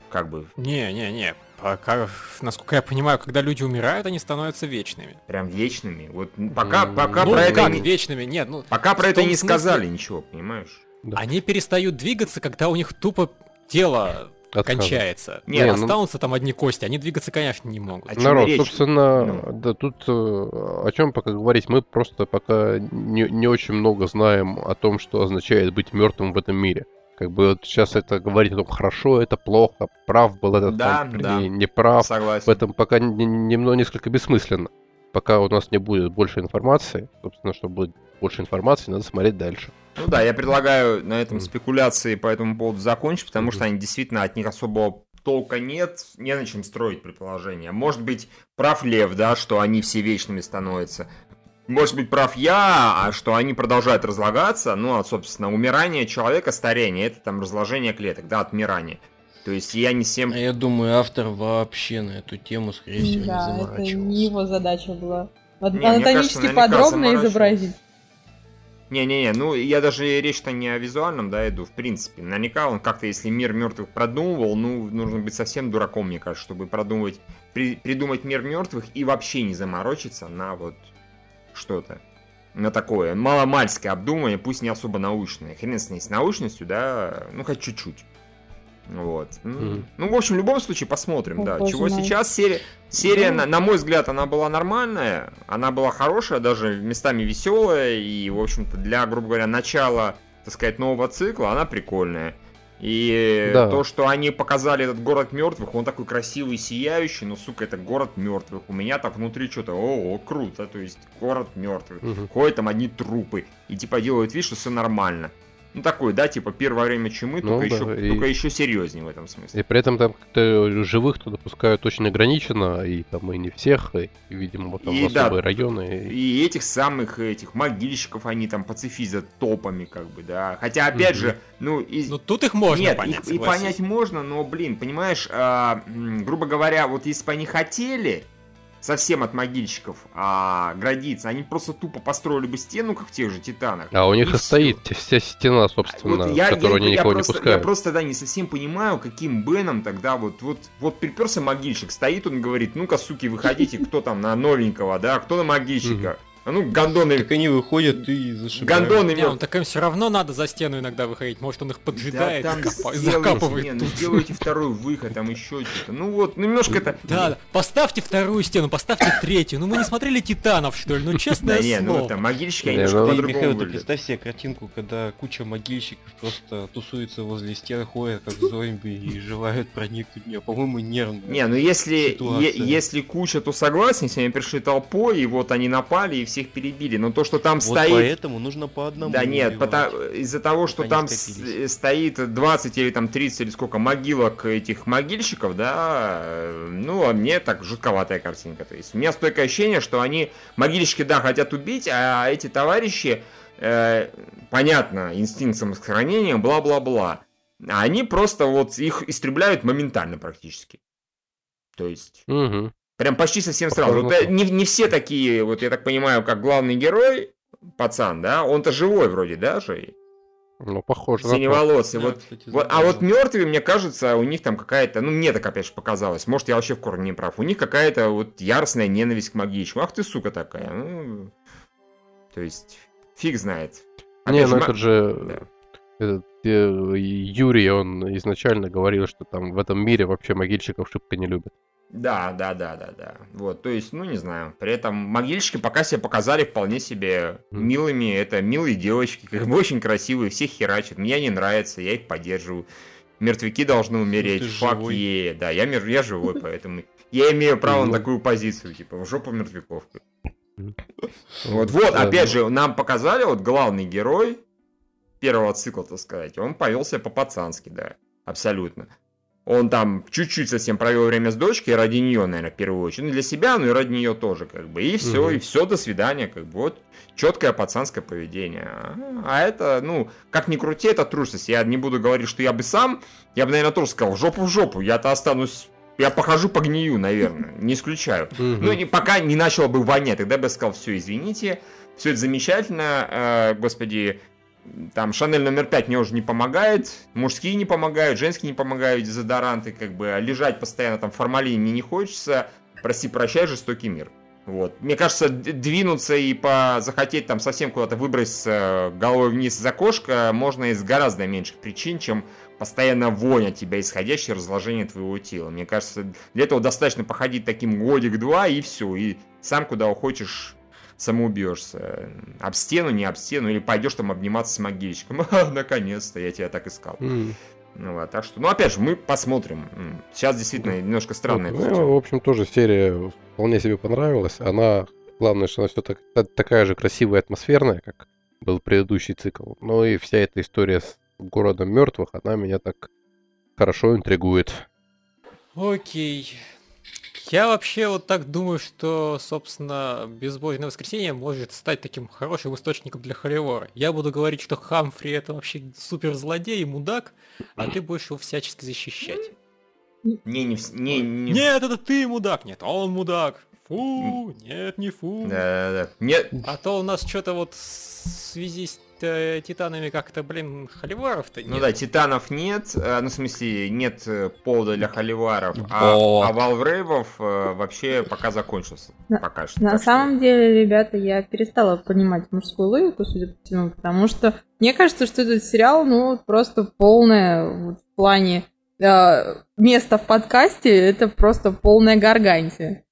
Как бы, Не-не-не, пока, насколько я понимаю, когда люди умирают, они становятся вечными. прям вечными. Вот пока, пока ну, про это как не... вечными? Нет, ну, Пока про это не смысле- сказали ничего, понимаешь? Да. они перестают двигаться, когда у них тупо тело Отказывай. кончается. Не, Нет, ну- останутся там одни кости, они двигаться, конечно, не могут. Чё Народ, речь? собственно, Ну. да тут э, о чем пока говорить, мы просто пока не, не очень много знаем о том, что означает быть мертвым в этом мире. Как бы вот сейчас это говорить о том, хорошо, это плохо, прав был этот Да, Хамфри, да. не прав. В Согласен. этом пока не- немного несколько бессмысленно. Пока у нас не будет больше информации, собственно, чтобы будет больше информации, надо смотреть дальше. Ну да, я предлагаю на этом спекуляции по этому поводу закончить, потому Мгм. что они действительно от них особого толка нет, не на чем строить предположения. Может быть, прав Лев, да, что они все вечными становятся. Может быть, прав я, а что они продолжают разлагаться, ну, а, собственно, умирание человека, старение, это там разложение клеток, да, отмирание. То есть я не всем... А я думаю, автор вообще на эту тему, скорее всего, не Да, это заморачивался. не его задача была. Вот Не, мне кажется, Анатомически наверняка подробно изобразить. Не-не-не, ну я даже речь-то не о визуальном, да, иду, в принципе. Наверняка он как-то, если мир мертвых продумывал, ну, нужно быть совсем дураком, мне кажется, чтобы продумывать, при- придумать мир мертвых и вообще не заморочиться на вот что-то. На такое маломальское обдумывание, пусть не особо научное. Хрен с ней с научностью, да, ну хоть чуть-чуть. Вот. Ну, Мгм. Ну, в общем, в любом случае посмотрим, О, да. боже Чего мой. сейчас серия... Серия, Ну. на, на мой взгляд, она была нормальная, она была хорошая, даже местами веселая, и, в общем-то, для, грубо говоря, начала, так сказать, нового цикла она прикольная. И Да. то, что они показали этот город мертвых, он такой красивый, сияющий, но, сука, это город мертвых. У меня так внутри что-то, о, круто, то есть город мертвых. Мгм. Ходят там одни трупы. И типа делают вид, что все нормально. Ну такой, да, типа первое время чумы, Ну только, да, еще, и- только еще серьезнее в этом смысле. И при этом там как-то живых туда пускают очень ограниченно, и там и не всех, и, и, видимо, вот там И в да, особые районы. и- И этих самых этих могильщиков они там пацифизят топами, как бы, да. Хотя, опять Мгм. же, ну, из... Ну тут их можно Нет, понять, их и понять можно, но, блин, понимаешь, а, грубо говоря, вот если бы они хотели совсем от могильщиков а, градиться, они просто тупо построили бы стену, как в тех же Титанах. А у них и всё. стоит вся стена, собственно, Вот я, которую я- они я никого просто, не пускают. Я просто, да, не совсем понимаю, каким Беном тогда вот, вот, вот приперся могильщик, стоит он говорит, ну-ка, суки, выходите, кто там на новенького, да, кто на могильщика. А ну, гондоны, Так они выходят и зашибают. гондоны Не, ну так им все равно надо за стену иногда выходить. Может, он их поджидает, Да, там сделайте, закапывает не, ну сделайте второй выход, там еще что-то. Ну вот, ну немножко это... Да, да, поставьте вторую стену, поставьте третью. Ну мы не смотрели Титанов, что ли? Ну честное Да не, ну там могильщики, они Не, немножко ну- Михаил, ты представь себе картинку, когда куча могильщиков просто тусуются возле стен, ходят как зомби и желают проникнуть в нее. По-моему, нервно. Не, ну если, е- если куча, то согласен, если они пришли толпой, и вот они напали и всех перебили. Но то, что там Вот стоит... поэтому нужно по одному. Да нет, пота- из-за того, что там с- скопились. стоит 20 или там 30 или сколько могилок этих могильщиков, да, э, ну, а мне так жутковатая картинка. То есть у меня стойкое ощущение, что они, могильщики, да, хотят убить, а эти товарищи, э, понятно, инстинкт самосохранения, бла-бла-бла. А они просто вот их истребляют моментально практически. То есть... Мгм. Прям почти совсем сразу. Вот, э, то. не, не все такие, вот я так понимаю, как главный герой, пацан, да, он-то живой вроде, да, же, Ну, похоже синеволосый. Да, вот, кстати, вот, а вот мертвые, мне кажется, у них там какая-то, ну мне так опять же показалось, может я вообще в корне не прав, у них какая-то вот яростная ненависть к могильщику. Ах ты сука такая. Ну, то есть, фиг знает. Не, Опять ну ма- этот же... Да. этот, э, Юрий, он изначально говорил, что там в этом мире вообще могильщиков шибко не любят. Да, да, да, да, да. Вот, то есть, ну не знаю. При этом могильщики пока себя показали вполне себе милыми. Это милые девочки, как бы очень красивые, всех херачат. Мне они нравятся, я их поддерживаю. Мертвяки должны умереть. ты Фак е. Да, я, мер- я живой, поэтому я имею право на Ну. такую позицию, типа, в жопу мертвяков. Вот, вот, опять ну, же, нам показали, вот главный герой первого цикла, так сказать, он повел себя по-пацански, да, абсолютно. Он там чуть-чуть совсем провел время с дочкой, ради нее, наверное, в первую очередь. Ну, для себя, но и ради нее тоже, как бы. И все, Мгм. и все, до свидания, как бы. Вот четкое пацанское поведение. А, это, ну, как ни крути, это трусость. Я не буду говорить, что я бы сам, я бы, наверное, тоже сказал, в жопу в жопу, я-то останусь, я похожу по гнию, наверное, не исключаю. мгм. Ну, и пока не начало бы вонять, тогда бы я сказал, все, извините, все это замечательно, э, господи, там Шанель номер 5 мне уже не помогает, мужские не помогают, женские не помогают, дезодоранты, как бы, а лежать постоянно там в формалине мне не хочется, прости, прощай, жестокий мир. Вот. Мне кажется, двинуться и по захотеть там совсем куда-то выброситься головой вниз из окошка можно из гораздо меньших причин, чем постоянно вонь от тебя исходящее разложение твоего тела. Мне кажется, для этого достаточно походить таким годик-два и все, и сам куда хочешь самоубьешься. Об стену, не об стену, или пойдешь там обниматься с могильщиком. «А, Наконец-то, я тебя так искал. М. Ну, вот, так что, ну, опять же, мы посмотрим. Сейчас действительно немножко странная ну, всё. в общем, тоже серия вполне себе понравилась. Она, главное, что она все так, та- такая же красивая и атмосферная, как был предыдущий цикл. Ну и вся эта история с городом мертвых, она меня так хорошо интригует. Окей. Я вообще вот так думаю, что, собственно, безбожное воскресенье может стать таким хорошим источником для Холивора. Я буду говорить, что Хамфри это вообще супер злодей и мудак, а ты будешь его всячески защищать. Не, не, не, не- Нет, это ты мудак, нет, он мудак. Фу, нет, не фу. Да, да, да. Нет, А то у нас что-то вот в связи с Титанами как-то, блин, Холиваров-то ну нет. да, титанов нет, э, ну, в смысле, нет э, повода для холиваров, а, а Валврейвов э, вообще пока закончился. На- Пока что. На Так что- самом деле, ребята, я перестала понимать мужскую логику, судя по всему, потому что мне кажется, что этот сериал, ну, просто полное вот, в плане э, места в подкасте, это просто полная гаргантия.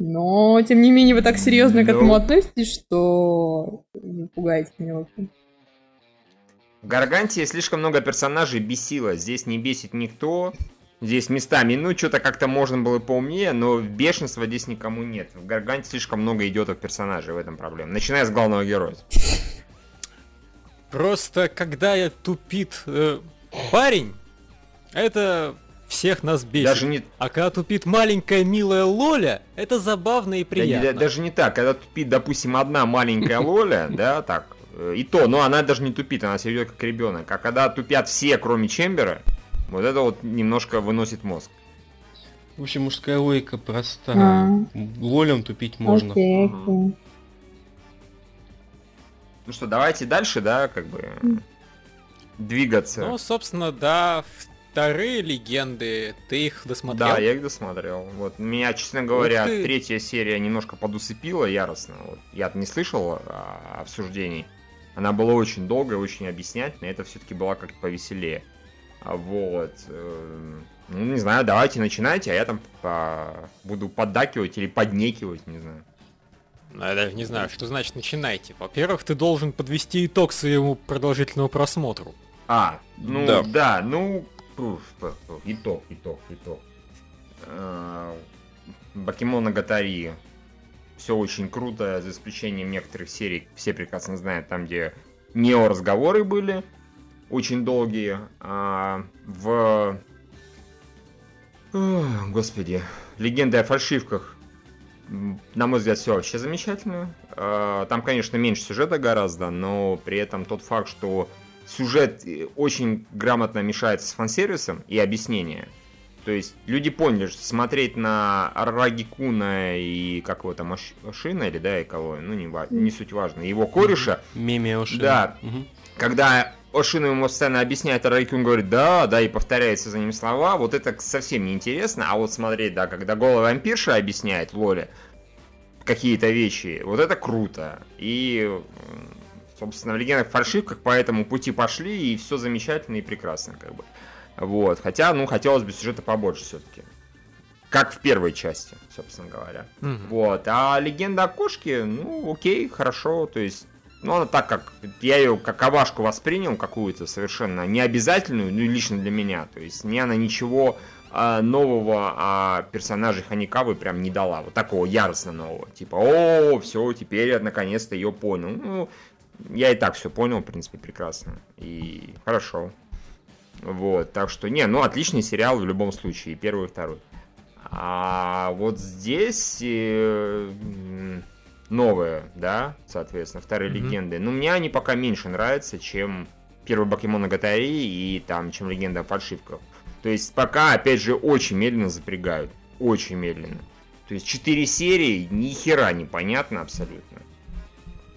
Но, тем не менее, вы так серьезно к Ну. этому относитесь, что вы пугаете меня, в общем. В Гаргантии слишком много персонажей бесило. Здесь не бесит никто. Здесь местами, ну, что-то как-то можно было поумнее, но бешенства здесь никому нет. В Гарганте слишком много идиотов персонажей, в этом проблема. Начиная с главного героя. Просто когда я тупит э, парень, это всех нас бесит. Даже не, А когда тупит маленькая милая Лоля, это забавно и да, приятно. да, даже не так. Когда тупит, допустим, одна маленькая Лоля, да, так, и то, но она даже не тупит, она себя ведет как ребенок. А когда тупят все, кроме Чембера, вот это вот немножко выносит мозг. В общем, мужская логика проста. А. Лолем тупить можно. Окей, окей. Ну что, давайте дальше, да, как бы двигаться. Ну, собственно, да, вторые легенды, ты их досмотрел? Да, я их досмотрел. Вот меня, честно говоря, ты. третья серия немножко подусыпила яростно. Вот. Я не слышал а, обсуждений. Она была очень долгая, очень объяснятельная. Это все-таки была как-то повеселее. А вот. эм, Ну, не знаю, давайте начинайте, а я там по- буду поддакивать или поднекивать, не знаю. Ну, я даже не знаю, что значит начинайте. Во-первых, ты должен подвести итог своему продолжительному просмотру. А, ну Да. да, ну, итог, итог, итог. Э, Бакимон Нагатари. Все очень круто, за исключением некоторых серий, все прекрасно знают, там, где нео разговоры были, очень долгие. А в... Господи, легенды о фальшивках. На мой взгляд, все вообще замечательно. А, Там, конечно, меньше сюжета гораздо, но при этом тот факт, что сюжет э, очень грамотно мешается с фан-сервисом и объяснение. То есть люди поняли, что смотреть на Рагикуна и как его там Ашина или да, и кого, ну не, не суть важно, его кореша, Меми Оши. Да. Мгм. когда Ошина ему постоянно объясняет, а Райкун говорит, да, да, и повторяется за ним слова, вот это совсем не интересно, а вот смотреть, да, когда голая вампирша объясняет Лоле какие-то вещи, вот это круто. И, собственно, в легендах фальшивках по этому пути пошли, и все замечательно и прекрасно, как бы. Вот, хотя, ну, хотелось бы сюжета побольше все-таки. Как в первой части, собственно говоря. Мгм. Вот. А легенда о кошке, ну, окей, хорошо. То есть, ну, она так как... Я ее как овашку воспринял, какую-то совершенно необязательную, ну, лично для меня. То есть, мне она ничего а, нового о персонаже Ханикавы прям не дала. Вот такого яростно нового. Типа, о, все, теперь я наконец-то ее понял. Ну, я и так все понял, в принципе, прекрасно. И хорошо. Вот, так что, не, ну, отличный сериал в любом случае, и первый, и второй. А вот здесь э, новые, да, соответственно, вторые Мгм. легенды. Ну, мне они пока меньше нравятся, чем первый Покемон Нагатари и там, чем легенда о фальшивках. То есть пока, опять же, очень медленно запрягают. Очень медленно. То есть четыре серии, ни хера непонятно абсолютно.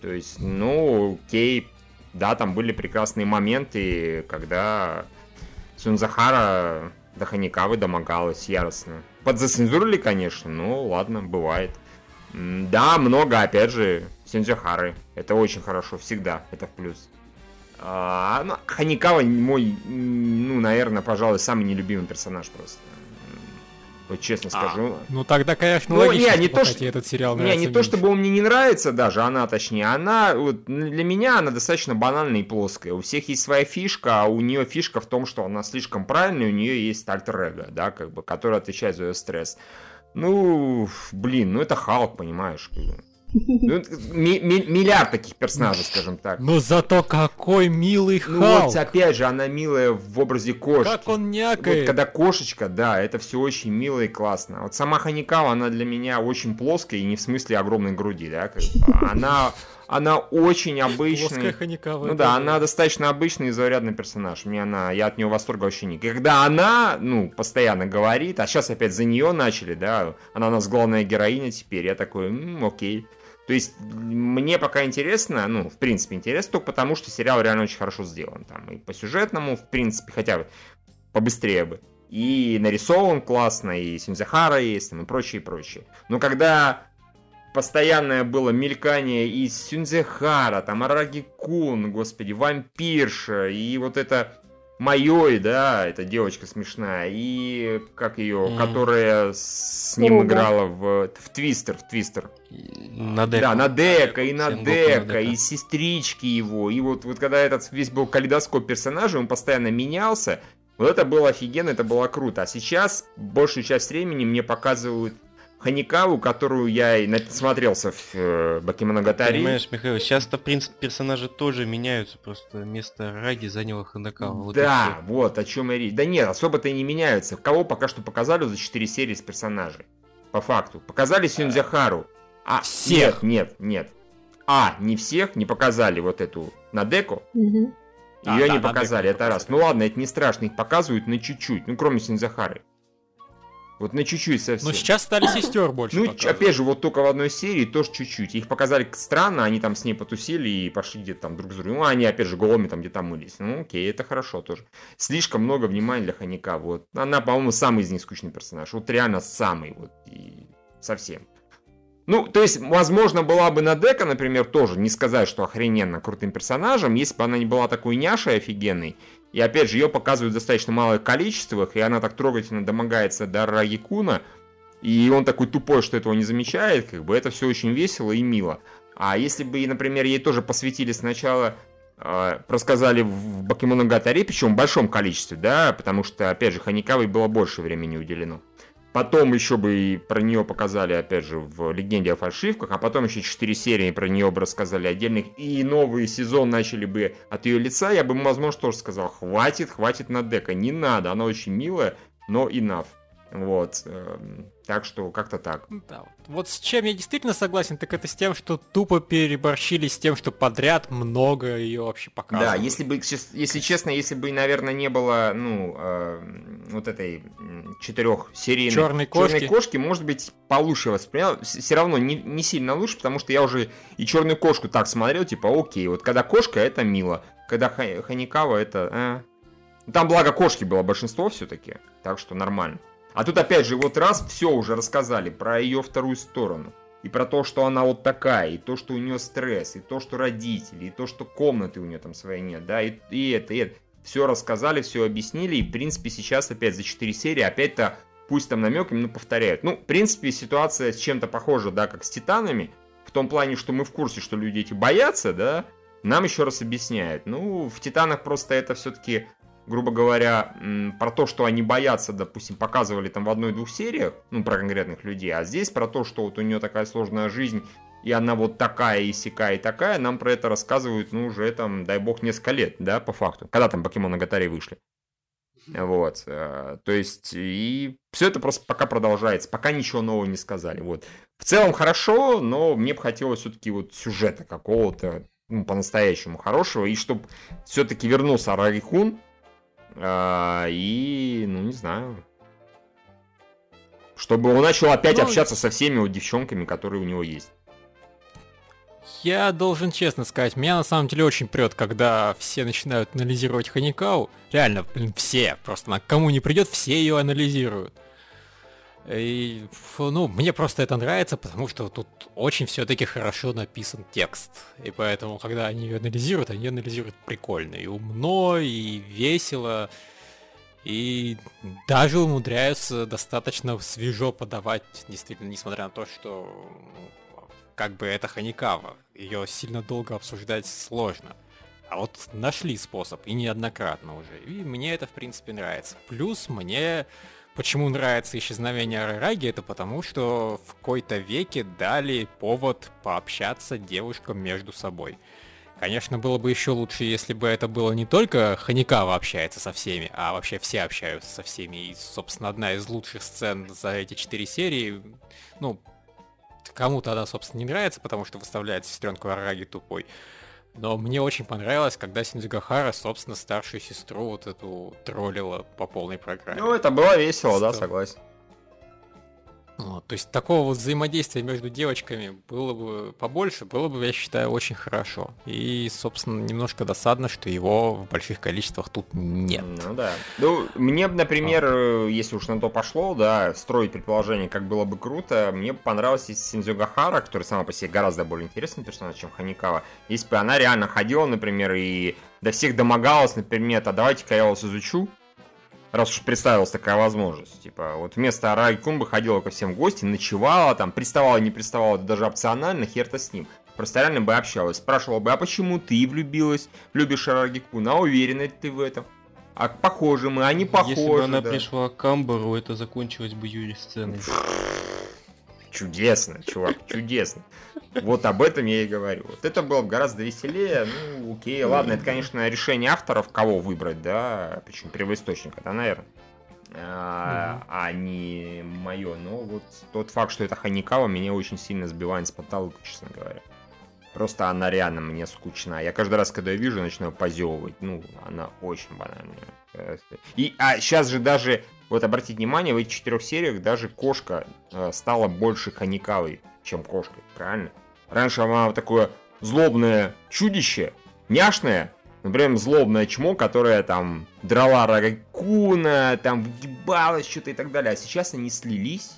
То есть, ну, окей, да, там были прекрасные моменты, когда Сунзахара до Ханикавы домогалась яростно. Подзацензурили, конечно, но ладно, бывает. Да, много, опять же, Синзюхары. Это очень хорошо, всегда, это в плюс. А, ну, Ханикава мой, ну, наверное, пожалуй, самый нелюбимый персонаж просто. Вот честно А, скажу. Ну тогда, конечно, Ну, логично, не, не то, что- этот сериал Не, не то чтобы он мне не нравится даже, она точнее, она вот, для меня она достаточно банальная и плоская. У всех есть своя фишка, а у нее фишка в том, что она слишком правильная, у нее есть альтер да, как бы, который отвечает за ее стресс. Ну, блин, ну это Халк, понимаешь. Ну, ми- ми- миллиард таких персонажей, скажем так. Но зато какой милый Ну Халк! вот, опять же, она милая в образе кошки. как он Вот някает! когда кошечка, да, это все очень мило и классно. Вот сама Ханикава, она для меня очень плоская, и не в смысле огромной груди, да. Она, она очень обычная. Ну да, она достаточно обычный и заурядный персонаж. Мне она, я от нее восторга вообще не. Когда она, ну, постоянно говорит, а сейчас опять за нее начали, да, она у нас главная героиня теперь, я такой, «М, окей. То есть мне пока интересно, ну, в принципе, интересно только потому, что сериал реально очень хорошо сделан. Там и по сюжетному, в принципе, хотя бы побыстрее бы. И нарисован классно, и Синзахара есть, там, и прочее, и прочее. Но когда постоянное было мелькание из Сюнзехара, там Араги Кун, господи, вампирша, и вот это Майой, да, эта девочка смешная, и как ее, М. которая с ним Круга. играла в, в Твистер, в Твистер. На дека. Да, на Дека, и на Дека. и сестрички его. И вот, вот когда этот весь был калейдоскоп персонажей, он постоянно менялся. Вот это было офигенно, это было круто. А сейчас большую часть времени мне показывают Ханикаву, которую я и насмотрелся в э, Бакимоногатари. Понимаешь, Михаил, сейчас-то, в принципе, персонажи тоже меняются, просто вместо Раги заняла Ханакава. вот да, вот о чем я речь. Да нет, особо-то и не меняются. Кого пока что показали за 4 серии с персонажей? По факту. Показали Сюнзяхару. А, Всех. Нет, нет, нет. А, не всех, не показали вот эту Надеку. А, Ее да, не Надеку показали, это раз. Ну ладно, это не страшно, их показывают на чуть-чуть. Ну, кроме Синзахары. Вот на чуть-чуть совсем. Но сейчас стали сестер больше Ну, показывать. опять же, вот только в одной серии тоже чуть-чуть. Их показали странно, они там с ней потусили и пошли где-то там друг с другом. Ну, они опять же голыми там где-то мылись. Ну, окей, это хорошо тоже. Слишком много внимания для Ханика. Вот. Она, по-моему, самый из них скучный персонаж. Вот реально самый. Вот. И совсем. Ну, то есть, возможно, была бы Надека, например, тоже, не сказать, что охрененно крутым персонажем, если бы она не была такой няшей офигенной, и опять же, ее показывают в достаточно малых количествах, и она так трогательно домогается до Рагикуна, и он такой тупой, что этого не замечает, как бы это все очень весело и мило. А если бы, например, ей тоже посвятили сначала, э, рассказали в Бакимоногатаре, причем в большом количестве, да, потому что, опять же, Ханикавой было больше времени уделено. Потом еще бы и про нее показали, опять же, в «Легенде о фальшивках», а потом еще 4 серии про нее бы рассказали отдельных, и новый сезон начали бы от ее лица, я бы, возможно, тоже сказал, хватит, хватит на дека, не надо, она очень милая, но enough. Вот, эм, так что как-то так. Да, вот. с чем я действительно согласен, так это с тем, что тупо переборщили с тем, что подряд много ее вообще показывают. Да, если бы, если честно, если бы, наверное, не было, ну, э, вот этой четырех серийной Чёрной кошки. черной кошки, может быть, получше воспринял. Все равно не, не сильно лучше, потому что я уже и черную кошку так смотрел, типа, окей, вот когда кошка, это мило, когда Ха- Ханикава, это... э. Там, благо, кошки было большинство все-таки, так что нормально. А тут, опять же, вот раз все уже рассказали про ее вторую сторону. И про то, что она вот такая, и то, что у нее стресс, и то, что родители, и то, что комнаты у нее там своей нет, да, и, и это, и это. Все рассказали, все объяснили, и, в принципе, сейчас опять за 4 серии опять-то, пусть там намеками, но повторяют. Ну, в принципе, ситуация с чем-то похожа, да, как с Титанами, в том плане, что мы в курсе, что люди эти боятся, да, нам еще раз объясняют. Ну, в Титанах просто это все-таки грубо говоря, про то, что они боятся, допустим, показывали там в одной-двух сериях, ну, про конкретных людей, а здесь про то, что вот у нее такая сложная жизнь, и она вот такая, и сякая, и такая, нам про это рассказывают, ну, уже там, дай бог, несколько лет, да, по факту. Когда там Покемон Гатари вышли. Вот, э, то есть, и все это просто пока продолжается, пока ничего нового не сказали, вот. В целом хорошо, но мне бы хотелось все-таки вот сюжета какого-то, ну, по-настоящему хорошего, и чтобы все-таки вернулся Рарихун, а, и, ну, не знаю. Чтобы он начал опять Ну, общаться со всеми вот девчонками, которые у него есть. Я должен честно сказать, меня на самом деле очень прет, когда все начинают анализировать Ханикау. Реально, блин, все. Просто на кому не придет, все ее анализируют. И, ну, мне просто это нравится, потому что тут очень все-таки хорошо написан текст. И поэтому, когда они ее анализируют, они анализируют прикольно. И умно, и весело. И даже умудряются достаточно свежо подавать, действительно, несмотря на то, что ну, как бы это Ханикава. Ее сильно долго обсуждать сложно. А вот нашли способ, и неоднократно уже. И мне это, в принципе, нравится. Плюс мне Почему нравится исчезновение Арараги, это потому, что в какой-то веке дали повод пообщаться девушкам между собой. Конечно, было бы еще лучше, если бы это было не только Ханикава общается со всеми, а вообще все общаются со всеми. И, собственно, одна из лучших сцен за эти четыре серии, ну, кому-то она, собственно, не нравится, потому что выставляет сестренку Арараги тупой. Но мне очень понравилось, когда Синдзюгахара, собственно, старшую сестру вот эту троллила по полной программе. Ну, это было весело, да, согласен. Вот, то есть такого вот взаимодействия между девочками было бы побольше, было бы, я считаю, очень хорошо. И, собственно, немножко досадно, что его в больших количествах тут нет. Ну да. Ну, мне, например, а. если уж на то пошло, да, строить предположение, как было бы круто, мне понравилась Синдзю Гахара, который сама по себе гораздо более интересный персонаж, чем Ханикава. Если бы она реально ходила, например, и до всех домогалась, например, а давайте-ка я вас изучу, раз уж представилась такая возможность. Типа, вот вместо Араги Кумбы ходила ко всем в гости, ночевала, там, приставала, не приставала, даже опционально, хер-то с ним. Просто реально бы общалась, спрашивала бы, а почему ты влюбилась, любишь Араги Кун, а уверена ли ты в этом? А похожи мы, а не похожи, Если бы она да. пришла к Амбару, это закончилось бы Юрий сценой. Чудесно, чувак, чудесно. Вот об этом я и говорю. Вот это было гораздо веселее. Ну, окей, ладно, это, конечно, решение авторов, кого выбрать, да, причем первоисточника, да, наверное. А, а не мое. Но вот тот факт, что это Ханикава, меня очень сильно сбивает с потолка, честно говоря. Просто она реально мне скучна. Я каждый раз, когда я вижу, начинаю позевывать. Ну, она очень банальная. И а сейчас же даже вот обратите внимание, в этих четырех сериях даже кошка э, стала больше ханикавой, чем кошкой, правильно? Раньше она вот такое злобное чудище, няшное, ну прям злобное чмо, которое там драла Рагакуна, там въебалось что-то и так далее. А сейчас они слились.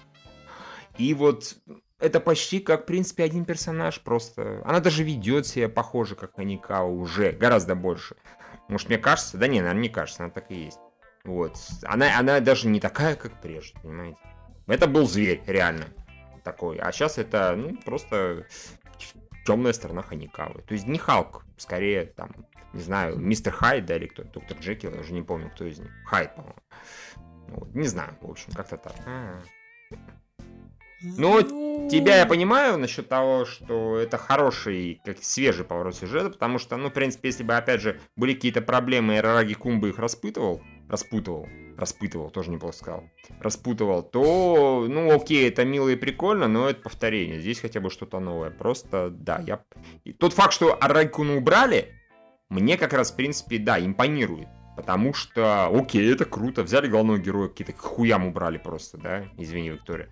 И вот это почти как, в принципе, один персонаж просто. Она даже ведет себя похоже, как Аникао уже, гораздо больше. Может, мне кажется? Да не, наверное, не кажется, она так и есть. Вот. Она, она даже не такая, как прежде, понимаете? Это был зверь, реально. Такой. А сейчас это, ну, просто темная сторона Ханикавы. То есть не Халк, скорее, там, не знаю, мистер Хайд, да, или кто, доктор Джекил, я уже не помню, кто из них. Хайд, по-моему. Вот. Не знаю, в общем, как-то так. А-а-а. Ну, тебя я понимаю насчет того, что это хороший, как свежий поворот сюжета, потому что, ну, в принципе, если бы, опять же, были какие-то проблемы, и Рараги Кумба их распытывал, распутывал, распытывал, тоже неплохо сказал, распутывал, то, ну, окей, это мило и прикольно, но это повторение. Здесь хотя бы что-то новое. Просто, да, я... И тот факт, что Арайкуну убрали, мне как раз, в принципе, да, импонирует. Потому что, окей, это круто. Взяли главного героя, какие-то хуям убрали просто, да? Извини, Виктория.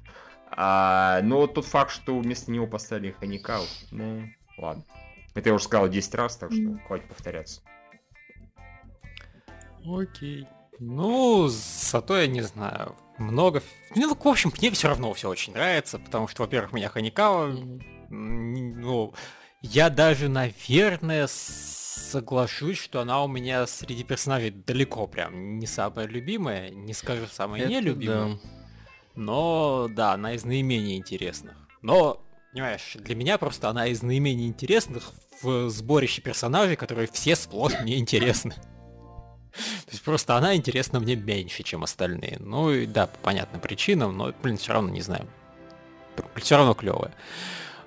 А, но тот факт, что вместо него поставили Ханикау, ну, ладно. Это я уже сказал 10 раз, так что хватит повторяться. Окей. Ну, зато я не знаю. Много... Ну, в общем, мне все равно все очень нравится, потому что, во-первых, меня Ханикава... Ну, я даже, наверное, соглашусь, что она у меня среди персонажей далеко прям не самая любимая, не скажу самая Это нелюбимая. Да. Но да, она из наименее интересных. Но, понимаешь, для меня просто она из наименее интересных в сборище персонажей, которые все сплошь мне интересны. То есть просто она интересна мне меньше, чем остальные. Ну и да, по понятным причинам, но, блин, все равно не знаю. Все равно клевая.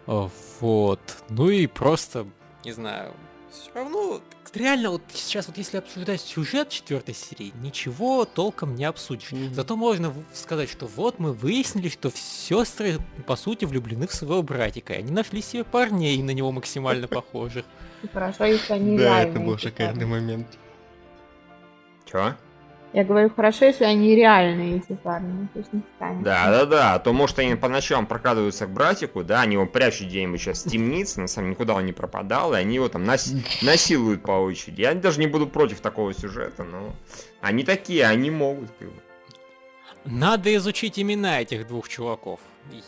Вот. Ну и просто, не знаю, все равно реально вот сейчас вот если обсуждать сюжет четвертой серии, ничего толком не обсудишь. Mm-hmm. Зато можно сказать, что вот мы выяснили, что сестры по сути влюблены в своего братика, и они нашли себе парней на него максимально похожих. Хорошо, если они Да, это был шикарный момент. Чё? Я говорю, хорошо, если они реальные, эти парни, не станет. Да, да, да, а то может они по ночам прокрадываются к братику, да, они его прячут где-нибудь сейчас в темнице, на самом деле никуда он не пропадал, и они его там нас... насилуют по очереди. Я даже не буду против такого сюжета, но они такие, они могут. Надо изучить имена этих двух чуваков.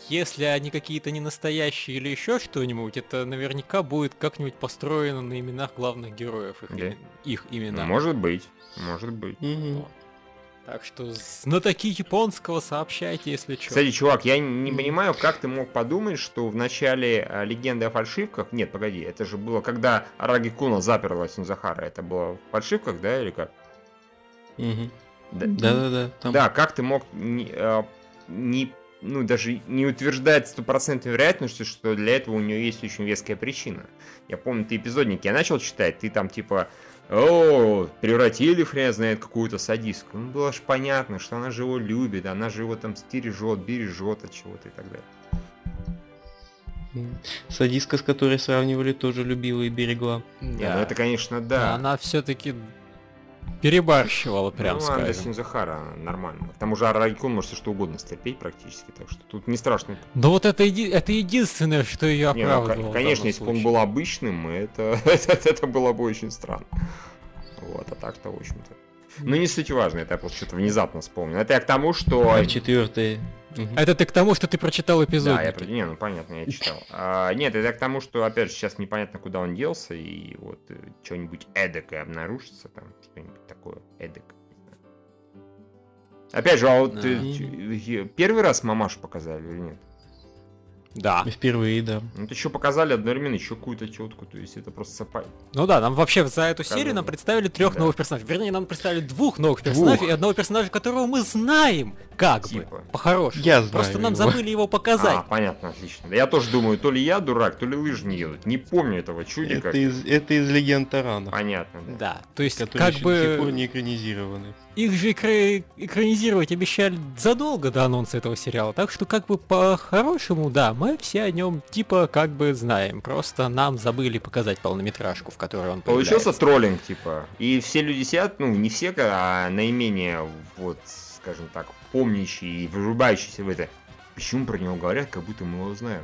Если они какие-то не настоящие или еще что-нибудь, это наверняка будет как-нибудь построено на именах главных героев, их, yeah. их имена. Может быть, может быть. Mm-hmm. Так что знатоки японского сообщайте, если что. Кстати, чувак, я не понимаю, как ты мог подумать, что в начале а, легенды о фальшивках. Нет, погоди, это же было, когда Араги Куна заперла Синзахара. Это было в фальшивках, да, или как? Угу. Да, да, да. Там... Да, как ты мог не, а, не ну, даже не утверждает стопроцентной вероятностью, что для этого у нее есть очень веская причина. Я помню, ты эпизодники я начал читать, ты там типа о, превратили хрен знает какую-то садистку. Ну, было ж понятно, что она же его любит, она же его там стережет, бережет от чего-то и так далее. Садистка, с которой сравнивали, тоже любила и берегла. Да, ну, это, конечно, да. Но она все-таки перебарщивала, прям ну, Анда скажем. Синзахара нормально. К тому же Арайкун может что угодно стерпеть практически, так что тут не страшно. Но вот это, еди- это единственное, что ее Не, ну, оправдывало. конечно, если бы он был обычным, это, это, это было бы очень странно. Вот, а так-то, в общем-то. Ну, не суть важно, это я просто что-то внезапно вспомнил. Это я к тому, что... А четвертое. Это ты к тому, что ты прочитал эпизод. Да, я... про- Не, ну понятно, я читал. А, нет, это к тому, что, опять же, сейчас непонятно, куда он делся, и вот э, что-нибудь эдакое обнаружится, там, что-нибудь такое эдакое. Опять же, а вот э, Да. ч- э, первый раз мамашу показали или нет? Да. Впервые, да. Ну, это еще показали одновременно еще какую-то тетку, то есть это просто совпадение. Ну да, нам вообще за эту серию Показали. нам представили трех Да. новых персонажей. Вернее, нам представили двух новых персонажей и одного персонажа, которого мы знаем, как бы, Типа. по-хорошему. Я знаю Просто нам его. забыли его показать. А, понятно, отлично. Да я тоже думаю, то ли я дурак, то ли лыжи не едут. Не помню этого чудика. Это из, это из легенд Тарана. Понятно, да. Да, то есть Которые как еще до сих пор бы не экранизированы. их же экра- экранизировать обещали задолго до анонса этого сериала, так что как бы по-хорошему, да, мы все о нем типа как бы знаем, просто нам забыли показать полнометражку, в которой он Получился троллинг, типа. И все люди сидят, ну, не все, а наименее, вот, скажем так, помнящие и врубающиеся в это. Почему про него говорят, как будто мы его знаем?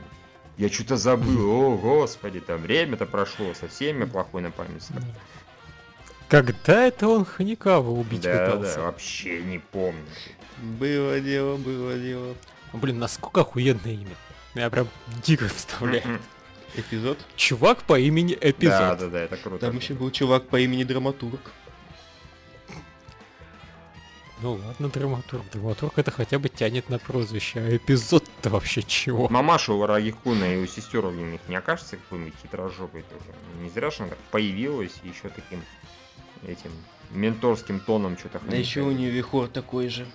Я что-то забыл, о, господи, там время-то прошло, совсем я плохой на память. Когда это он Ханикава убить Да, пытался? да, вообще не помню. Было дело, было дело. Блин, насколько охуенное имя. Я прям дико вставляю. Мгм. Эпизод. Чувак по имени Да, Эпизод. да, да, это круто. Там еще был чувак по имени Драматург. Ну ладно, драматург. Драматург это хотя бы тянет на прозвище, а эпизод-то вообще чего? Мамаша у Рагикуна и у сестер огненных не окажется какой-нибудь хитрожопой тоже. Не зря же она так появилась еще таким этим менторским тоном что-то Да еще у нее вихор такой же.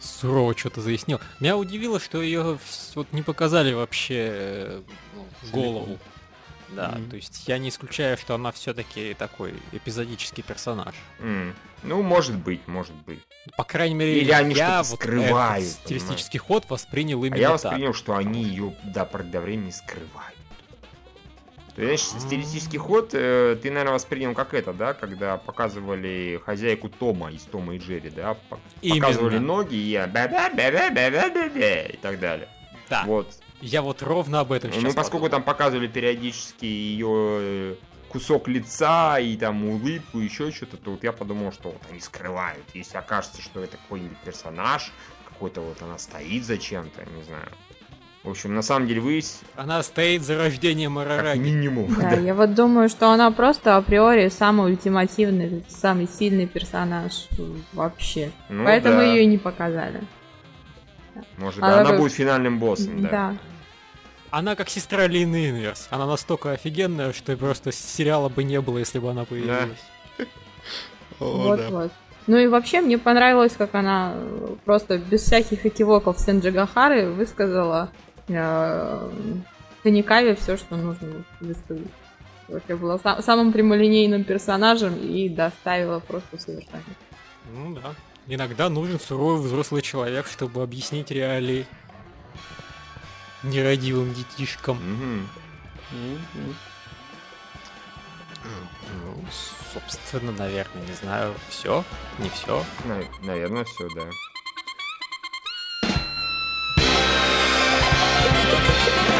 Сурово что-то заяснил. Меня удивило, что ее вот не показали вообще ну, голову. Да, Мгм. то есть я не исключаю, что она все-таки такой эпизодический персонаж. М, Ну, может быть, может быть. По крайней мере, Или они я вот скрывают, этот стилистический ход воспринял А именно я так. воспринял, что они ее до поры до времени скрывают. То есть, стилистический ход э, ты, наверное, воспринял как это, да, когда показывали хозяйку Тома из Тома и Джерри, да, по- Именно. показывали ноги и бя и так далее. Да, Вот. я вот ровно об этом сейчас Ну, поскольку там показывали периодически ее кусок лица и там улыбку, еще что-то, то вот я подумал, что вот они скрывают. Если окажется, что это какой-нибудь персонаж, какой-то вот она стоит зачем-то, не знаю. В общем, на самом деле вы Она стоит за рождением как Арараги. минимум. Да, я вот думаю, что она просто априори самый ультимативный, самый сильный персонаж вообще. Ну Поэтому да, ее и не показали. Может, Она да, она как- будет финальным боссом, да. Да. Она как сестра Лины Инверс. Она настолько офигенная, что просто сериала бы не было, если бы она появилась. Да. Вот-вот. Ну и вообще мне понравилось, как она просто без всяких экивоков Сенджигахары высказала э, Ханикаве все, что нужно высказать. Вот я была са- самым прямолинейным персонажем и доставила просто совершенно. Ну да. Иногда нужен суровый взрослый человек, чтобы объяснить реалии нерадивым детишкам. Мгм. М-м. Ну, собственно, наверное, не знаю, все, не все. На- Наверное, все, да. Bye.